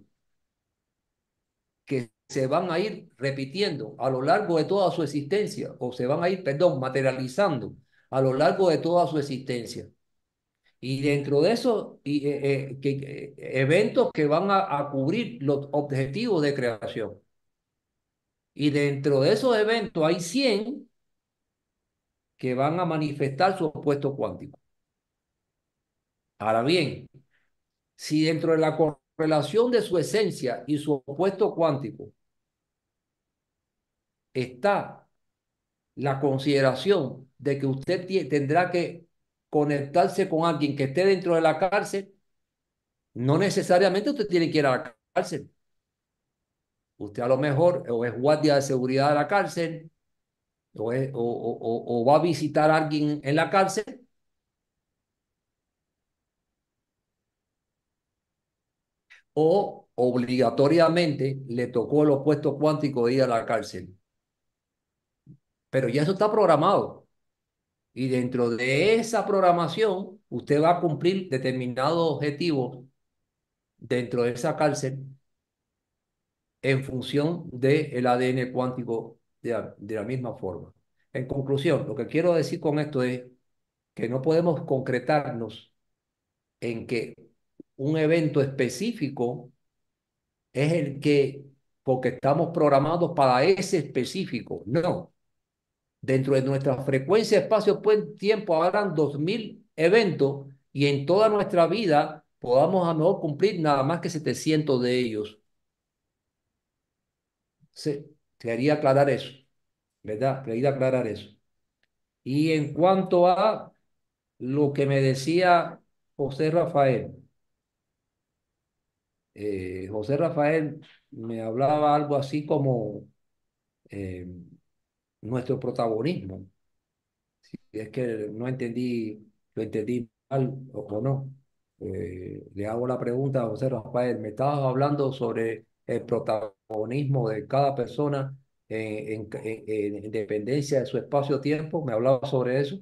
que se van a ir repitiendo a lo largo de toda su existencia, o se van a ir, perdón, materializando a lo largo de toda su existencia. Y dentro de esos y, eh, eh, que, eh, eventos que van a, a cubrir los objetivos de creación. Y dentro de esos eventos hay 100 que van a manifestar su opuesto cuántico. Ahora bien, si dentro de la correlación de su esencia y su opuesto cuántico está la consideración de que usted tendrá que conectarse con alguien que esté dentro de la cárcel, no necesariamente usted tiene que ir a la cárcel. Usted a lo mejor o es guardia de seguridad de la cárcel o, es, o, o, o va a visitar a alguien en la cárcel o obligatoriamente le tocó el opuesto cuántico de ir a la cárcel. Pero ya eso está programado. Y dentro de esa programación, usted va a cumplir determinados objetivos dentro de esa cárcel en función del ADN cuántico de la, misma forma. En conclusión, lo que quiero decir con esto es que no podemos concretarnos en que un evento específico es el que, porque estamos programados para ese específico. No. Dentro de nuestra frecuencia espacio-tiempo habrán 2000 eventos y en toda nuestra vida podamos a mejor cumplir nada más que 700 de ellos. Sí, quería aclarar eso, ¿verdad? Quería aclarar eso. Y en cuanto a lo que me decía José Rafael, eh, José Rafael me hablaba algo así como eh, nuestro protagonismo. Si es que no entendí, lo entendí mal o, no. Eh, le hago la pregunta a José Rafael, me estabas hablando sobre el protagonismo de cada persona en, en, en dependencia de su espacio-tiempo, ¿me hablaba sobre eso?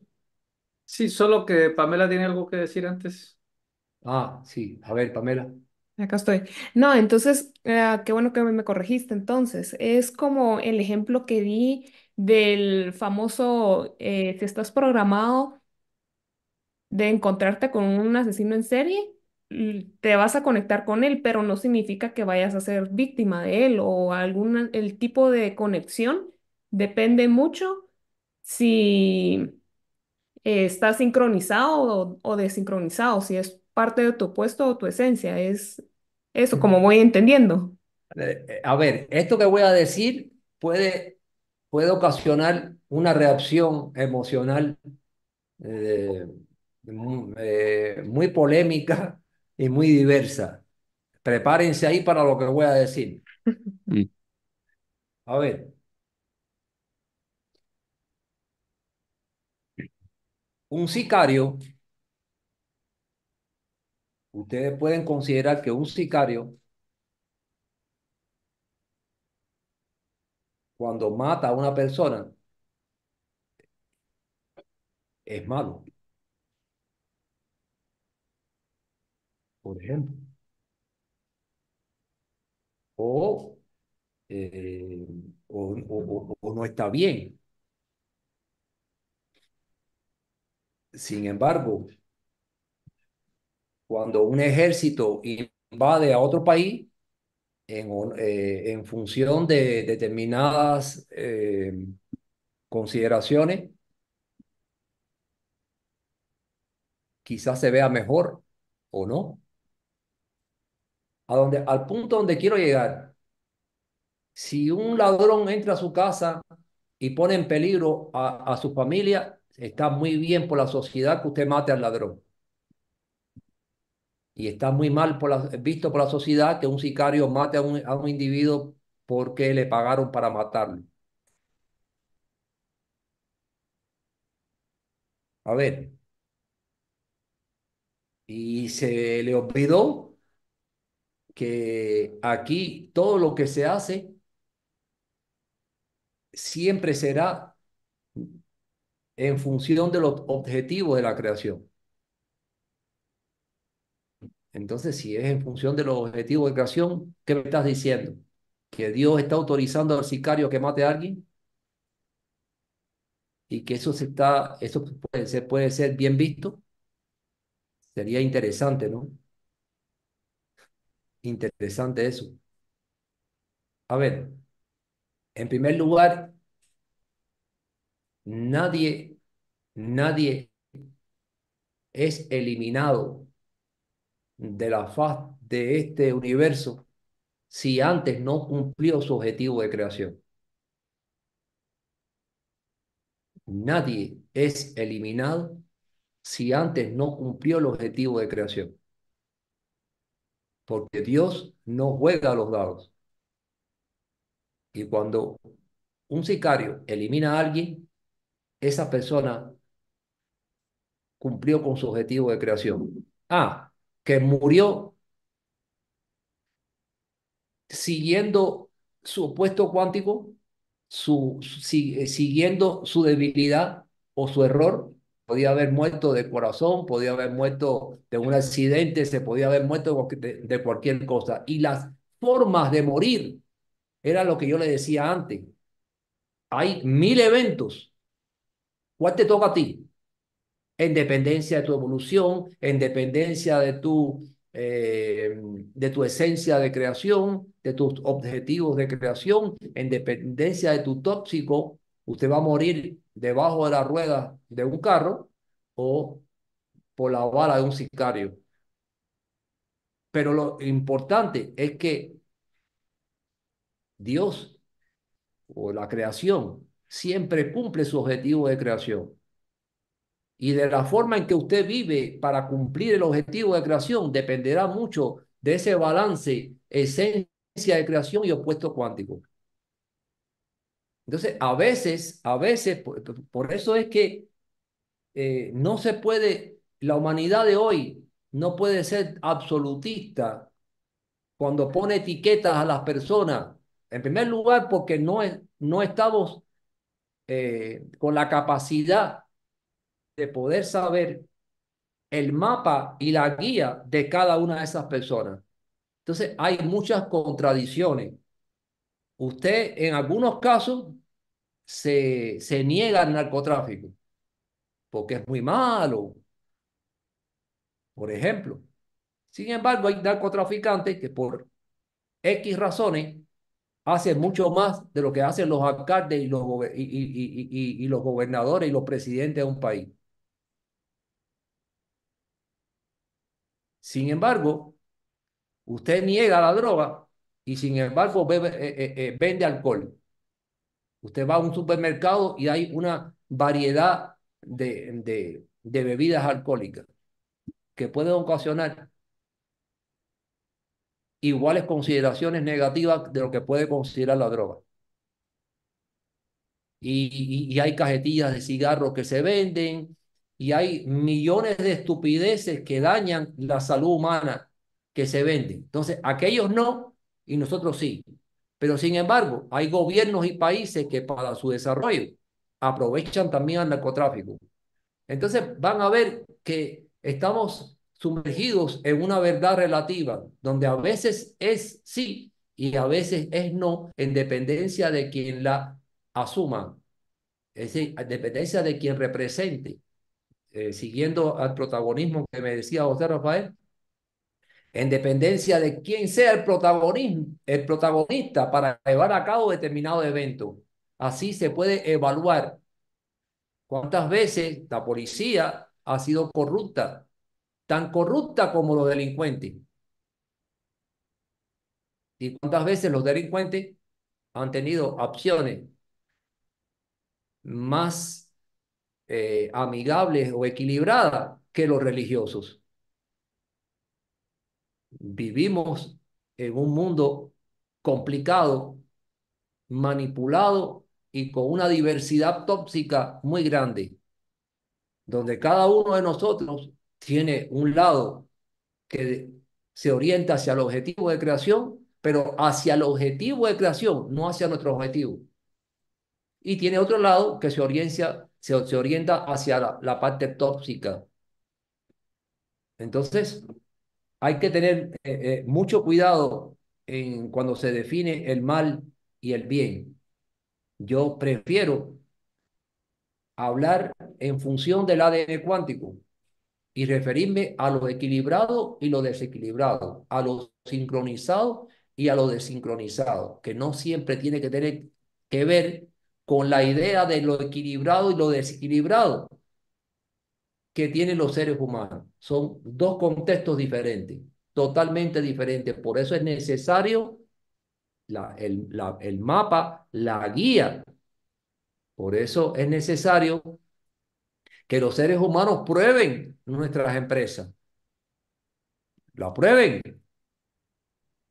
Sí, solo que Pamela tiene algo que decir antes. Ah, sí, a ver, Pamela. Acá estoy. No, entonces, ah, qué bueno que me corregiste. Entonces, es como el ejemplo que di del famoso, eh, si estás programado de encontrarte con un asesino en serie, te vas a conectar con él, pero no significa que vayas a ser víctima de él o alguna, el tipo de conexión depende mucho si eh, está sincronizado o, o desincronizado, si es parte de tu puesto o tu esencia, es eso, como voy entendiendo. Eh, eh, a ver, esto que voy a decir puede, puede ocasionar una reacción emocional eh, eh, muy polémica y muy diversa. Prepárense ahí para lo que voy a decir. Mm, A ver, un sicario, ustedes pueden considerar que un sicario, cuando mata a una persona, es malo, por ejemplo. O, eh, o, o- o- o no está bien. Sin embargo, cuando un ejército invade a otro país en, eh, en función de determinadas eh, consideraciones, quizás se vea mejor o no. A donde, al punto donde quiero llegar, si un ladrón entra a su casa y pone en peligro a, su familia, está muy bien por la sociedad que usted mate al ladrón. Y está muy mal por la, visto por la sociedad que un sicario mate a un, a un individuo porque le pagaron para matarlo. A ver, y se le olvidó que aquí todo lo que se hace siempre será en función de los objetivos de la creación. Entonces, si es en función de los objetivos de creación, ¿qué me estás diciendo? ¿Que Dios está autorizando al sicario que mate a alguien? Y que eso, se está, eso puede ser, puede ser bien visto. Sería interesante, ¿no? Interesante eso. A ver, en primer lugar, nadie, nadie es eliminado de la faz de este universo si antes no cumplió su objetivo de creación. Nadie es eliminado si antes no cumplió el objetivo de creación. Porque Dios no juega a los dados. Y cuando un sicario elimina a alguien, esa persona cumplió con su objetivo de creación. Ah, que murió siguiendo su opuesto cuántico, su, siguiendo su debilidad o su error. Podía haber muerto de corazón, podía haber muerto de un accidente, se podía haber muerto de, cualquier cosa. Y las formas de morir era lo que yo le decía antes. Hay mil eventos. ¿Cuál te toca a ti? En dependencia de tu evolución, en dependencia de tu, eh, de tu esencia de creación, de tus objetivos de creación, en dependencia de tu tóxico, usted va a morir debajo de la rueda de un carro o por la bala de un sicario. Pero lo importante es que Dios o la creación siempre cumple su objetivo de creación. Y de la forma en que usted vive para cumplir el objetivo de creación dependerá mucho de ese balance, esencia de creación y opuesto cuántico. Entonces, a veces, a veces, por, eso es que eh, no se puede, la humanidad de hoy no puede ser absolutista cuando pone etiquetas a las personas. En primer lugar, porque no, es, no estamos eh, con la capacidad de poder saber el mapa y la guía de cada una de esas personas. Entonces, hay muchas contradicciones. Usted en algunos casos se, se niega al narcotráfico porque es muy malo, por ejemplo. Sin embargo, hay narcotraficantes que por X razones hacen mucho más de lo que hacen los alcaldes y los, y, y, y, los gobernadores y los presidentes de un país. Sin embargo, usted niega la droga y sin embargo bebe, eh, eh, eh, vende alcohol. Usted va a un supermercado y hay una variedad de, de, de bebidas alcohólicas que pueden ocasionar iguales consideraciones negativas de lo que puede considerar la droga. Y, y, y hay cajetillas de cigarros que se venden, y hay millones de estupideces que dañan la salud humana que se venden. Entonces, aquellos no y nosotros sí. Pero sin embargo, hay gobiernos y países que para su desarrollo aprovechan también al narcotráfico. Entonces, van a ver que estamos sumergidos en una verdad relativa, donde a veces es sí y a veces es no, en dependencia de quien la asuma, es decir, en dependencia de quien represente. Eh, siguiendo al protagonismo que me decía José Rafael, en dependencia de quién sea el, el protagonista para llevar a cabo determinado evento. Así se puede evaluar cuántas veces la policía ha sido corrupta tan corrupta como los delincuentes. ¿Y cuántas veces los delincuentes han tenido opciones más eh, amigables o equilibradas que los religiosos? Vivimos en un mundo complicado, manipulado y con una diversidad tóxica muy grande, donde cada uno de nosotros tiene un lado que se orienta hacia el objetivo de creación, pero hacia el objetivo de creación, no hacia nuestro objetivo. Y tiene otro lado que se orienta, se, se orienta hacia la, la parte tóxica. Entonces, hay que tener eh, eh, mucho cuidado en cuando se define el mal y el bien. Yo prefiero hablar en función del ADN cuántico y referirme a lo equilibrado y lo desequilibrado, a lo sincronizado y a lo desincronizado, que no siempre tiene que tener que ver con la idea de lo equilibrado y lo desequilibrado que tienen los seres humanos. Son dos contextos diferentes, totalmente diferentes. Por eso es necesario la, el, la, el mapa, la guía. Por eso es necesario que los seres humanos prueben nuestras empresas. La prueben.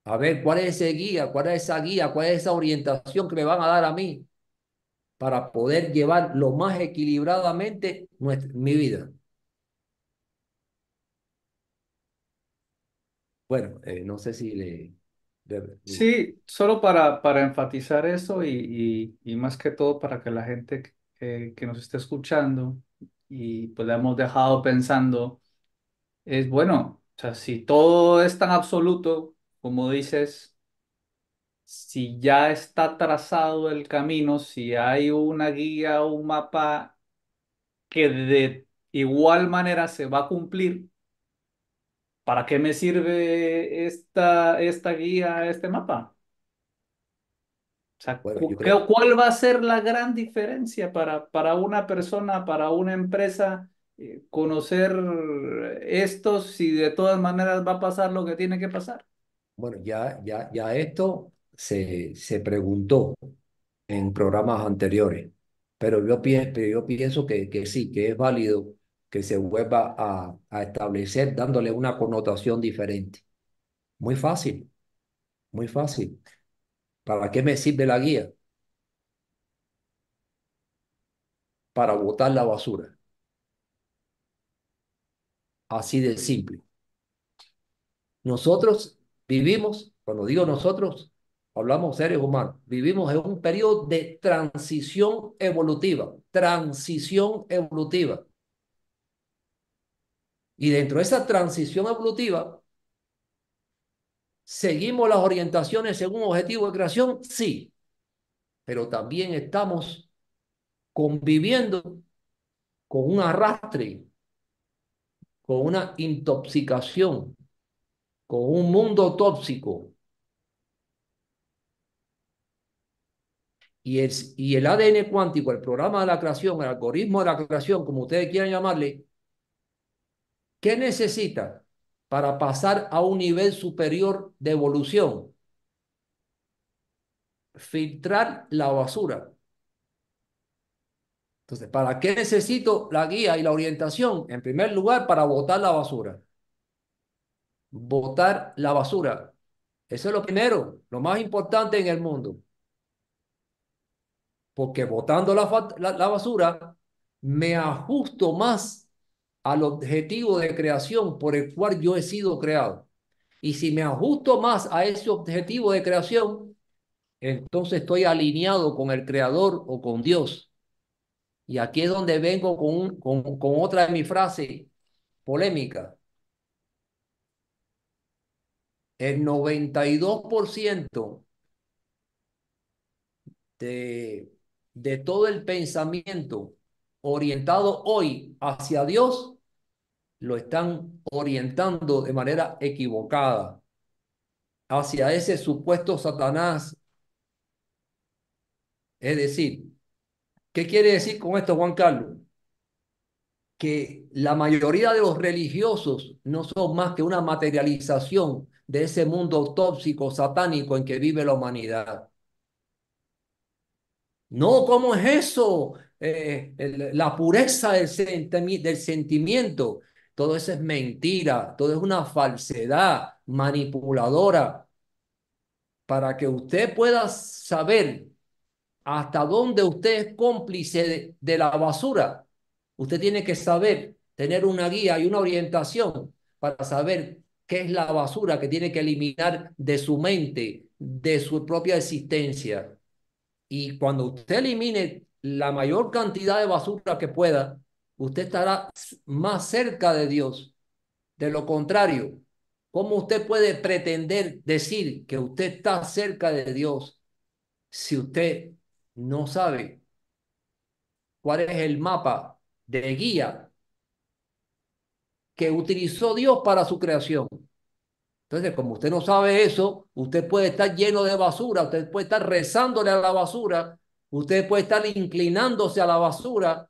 A ver cuál es esa guía, cuál es esa guía, cuál es esa orientación que me van a dar a mí para poder llevar lo más equilibradamente nuestra, mi vida. Bueno, eh, no sé si le... Sí, solo para, para enfatizar eso y, y, más que todo para que la gente que, nos esté escuchando y pues la hemos dejado pensando, es bueno, o sea, si todo es tan absoluto como dices, si ya está trazado el camino, si hay una guía un mapa que de igual manera se va a cumplir, ¿para qué me sirve esta, esta guía, este mapa? O sea, Bueno, cu- yo ¿qué- creo, ¿cuál va a ser la gran diferencia para, para una persona, para una empresa, eh, conocer esto si de todas maneras va a pasar lo que tiene que pasar? bueno, ya, ya, ya esto se, se preguntó en programas anteriores, pero yo, pien- pero yo pienso que, que sí, que es válido que se vuelva a, establecer dándole una connotación diferente. Muy fácil, muy fácil. ¿Para qué me sirve la guía? Para botar la basura. Así de simple. Nosotros vivimos, cuando digo nosotros, hablamos seres humanos, vivimos en un periodo de transición evolutiva, transición evolutiva. Y dentro de esa transición evolutiva, ¿seguimos las orientaciones según objetivo de creación? Sí, pero también estamos conviviendo con un arrastre, con una intoxicación, con un mundo tóxico. Y el, y el ADN cuántico, el programa de la creación, el algoritmo de la creación, como ustedes quieran llamarle, ¿qué necesita para pasar a un nivel superior de evolución? Filtrar la basura. Entonces, ¿para qué necesito la guía y la orientación? En primer lugar, para botar la basura. Botar la basura. Eso es lo primero, lo más importante en el mundo. Porque botando la, basura, me ajusto más al objetivo de creación por el cual yo he sido creado. Y si me ajusto más a ese objetivo de creación, entonces estoy alineado con el creador o con Dios. Y aquí es donde vengo con, con, con otra de mis frases polémicas. El 92% de, de todo el pensamiento orientado hoy hacia Dios lo están orientando de manera equivocada hacia ese supuesto Satanás. Es decir, ¿qué quiere decir con esto, Juan Carlos? que la mayoría de los religiosos no son más que una materialización de ese mundo tóxico, satánico en que vive la humanidad. No, ¿cómo es eso? Eh, la pureza del, del sentimiento. Todo eso es mentira, todo es una falsedad manipuladora para que usted pueda saber hasta dónde usted es cómplice de, de la basura. Usted tiene que saber, tener una guía y una orientación para saber qué es la basura que tiene que eliminar de su mente, de su propia existencia. Y cuando usted elimine la mayor cantidad de basura que pueda, usted estará más cerca de Dios. De lo contrario, ¿cómo usted puede pretender decir que usted está cerca de Dios si usted no sabe cuál es el mapa de guía que utilizó Dios para su creación? Entonces, como usted no sabe eso, usted puede estar lleno de basura, usted puede estar rezándole a la basura, usted puede estar inclinándose a la basura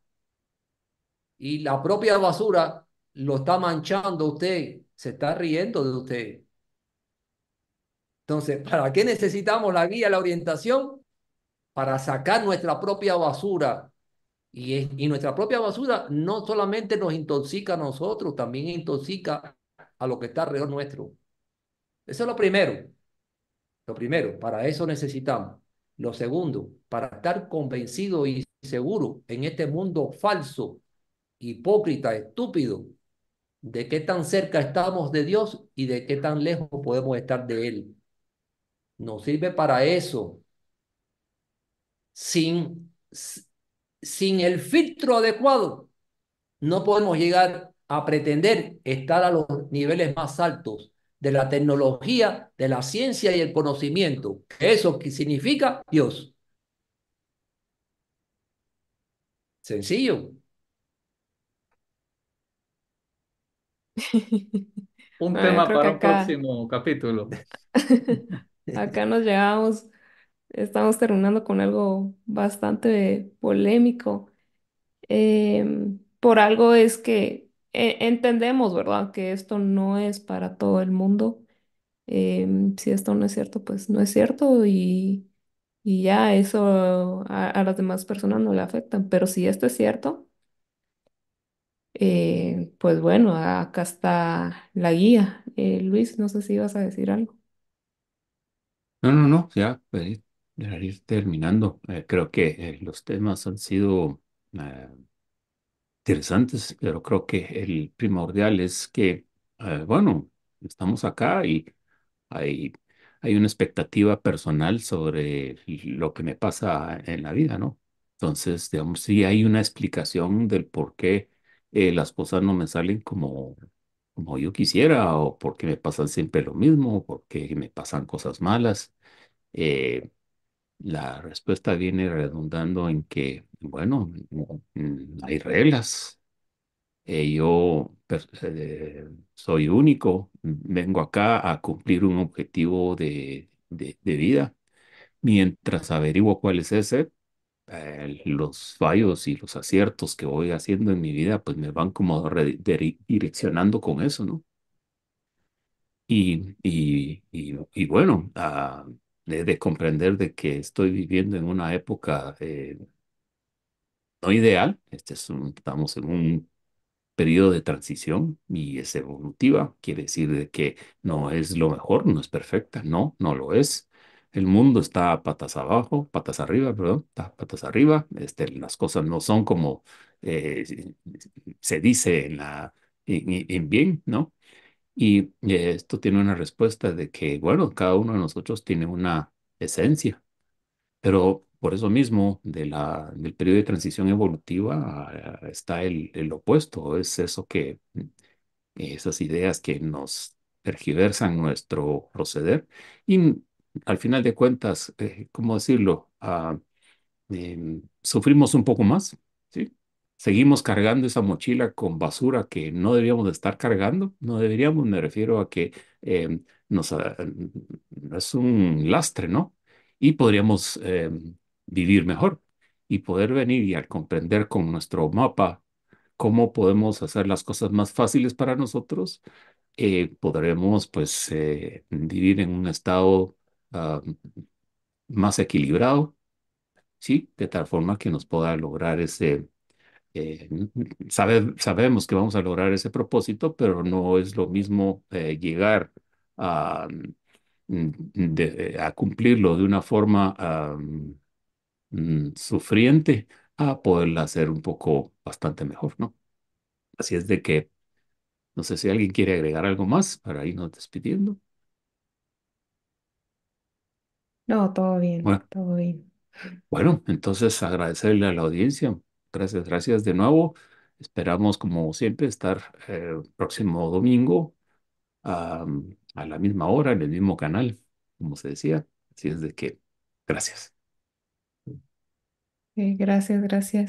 y la propia basura lo está manchando usted, se está riendo de usted. Entonces, ¿para qué necesitamos la guía, la orientación? Para sacar nuestra propia basura. Y, y nuestra propia basura no solamente nos intoxica a nosotros, también intoxica a lo que está alrededor nuestro. Eso es lo primero. Lo primero, para eso necesitamos. Lo segundo, para estar convencido y seguro en este mundo falso, hipócrita, estúpido, de qué tan cerca estamos de Dios y de qué tan lejos podemos estar de Él. Nos sirve para eso. Sin, sin el filtro adecuado, no podemos llegar a pretender estar a los niveles más altos de la tecnología, de la ciencia y el conocimiento. ¿Eso qué significa? Dios. Sencillo. Un Bueno, yo tema creo que para un acá, próximo capítulo. acá nos llegamos, estamos terminando con algo bastante polémico. Em, por algo es que e- entendemos, ¿verdad? Que esto no es para todo el mundo. Em, si esto no es cierto, pues no es cierto y, y ya eso a, a las demás personas no le afectan. Pero si esto es cierto, eh, pues bueno, acá está la guía. Eh, Luis, no sé si ibas a decir algo. No, no, no, ya para ir, terminando. Eh, creo que los temas han sido interesantes, pero creo que el primordial es que, bueno, estamos acá y hay, hay una expectativa personal sobre lo que me pasa en la vida, ¿no? Entonces, digamos, sí hay una explicación del por qué eh, las cosas no me salen como, como yo quisiera, o por qué me pasan siempre lo mismo, o por qué me pasan cosas malas. Eh, la respuesta viene redundando en que, bueno, mm, hay reglas eh, yo per- eh, soy único, vengo acá a cumplir un objetivo de, de- de vida. Mientras averiguo cuál es ese, eh, los fallos y los aciertos que voy haciendo en mi vida, pues me van como direccionando con eso, ¿no? Y, y, y, y bueno, ah, he de comprender de que estoy viviendo en una época eh, no ideal. Este es un- estamos en un periodo de transición y es evolutiva, quiere decir de que no es lo mejor, no es perfecta, no, no lo es. El mundo está patas abajo, patas arriba, perdón, está patas arriba. Este, las cosas no son como eh, se dice en la en, en bien, ¿no? Y eh, esto tiene una respuesta de que, bueno, cada uno de nosotros tiene una esencia pero por eso mismo, de la, del periodo de transición evolutiva ah, está el, el opuesto, es eso que, esas ideas que nos tergiversan nuestro proceder y al final de cuentas, eh, ¿cómo decirlo? Ah, em, sufrimos un poco más, ¿sí? Seguimos cargando esa mochila con basura que no deberíamos de estar cargando, no deberíamos, me refiero a que em, ah, es un lastre, ¿no? Y podríamos em, vivir mejor y poder venir y al comprender con nuestro mapa cómo podemos hacer las cosas más fáciles para nosotros, eh, podremos pues eh, vivir en un estado ah, más equilibrado, ¿sí? De tal forma que nos pueda lograr ese, eh, sabe- sabemos que vamos a lograr ese propósito, pero no es lo mismo eh, llegar a, mm, a cumplirlo de una forma mm, sufriente a poderla hacer un poco bastante mejor, ¿no? Así es de que no sé si alguien quiere agregar algo más para irnos despidiendo. No, todo bien, Bueno, todo bien. bueno, entonces agradecerle a la audiencia. Gracias, gracias de nuevo. Esperamos, como siempre, estar eh, próximo domingo a, a la misma hora, en el mismo canal, como se decía. Así es de que, gracias. Eh, gracias, gracias.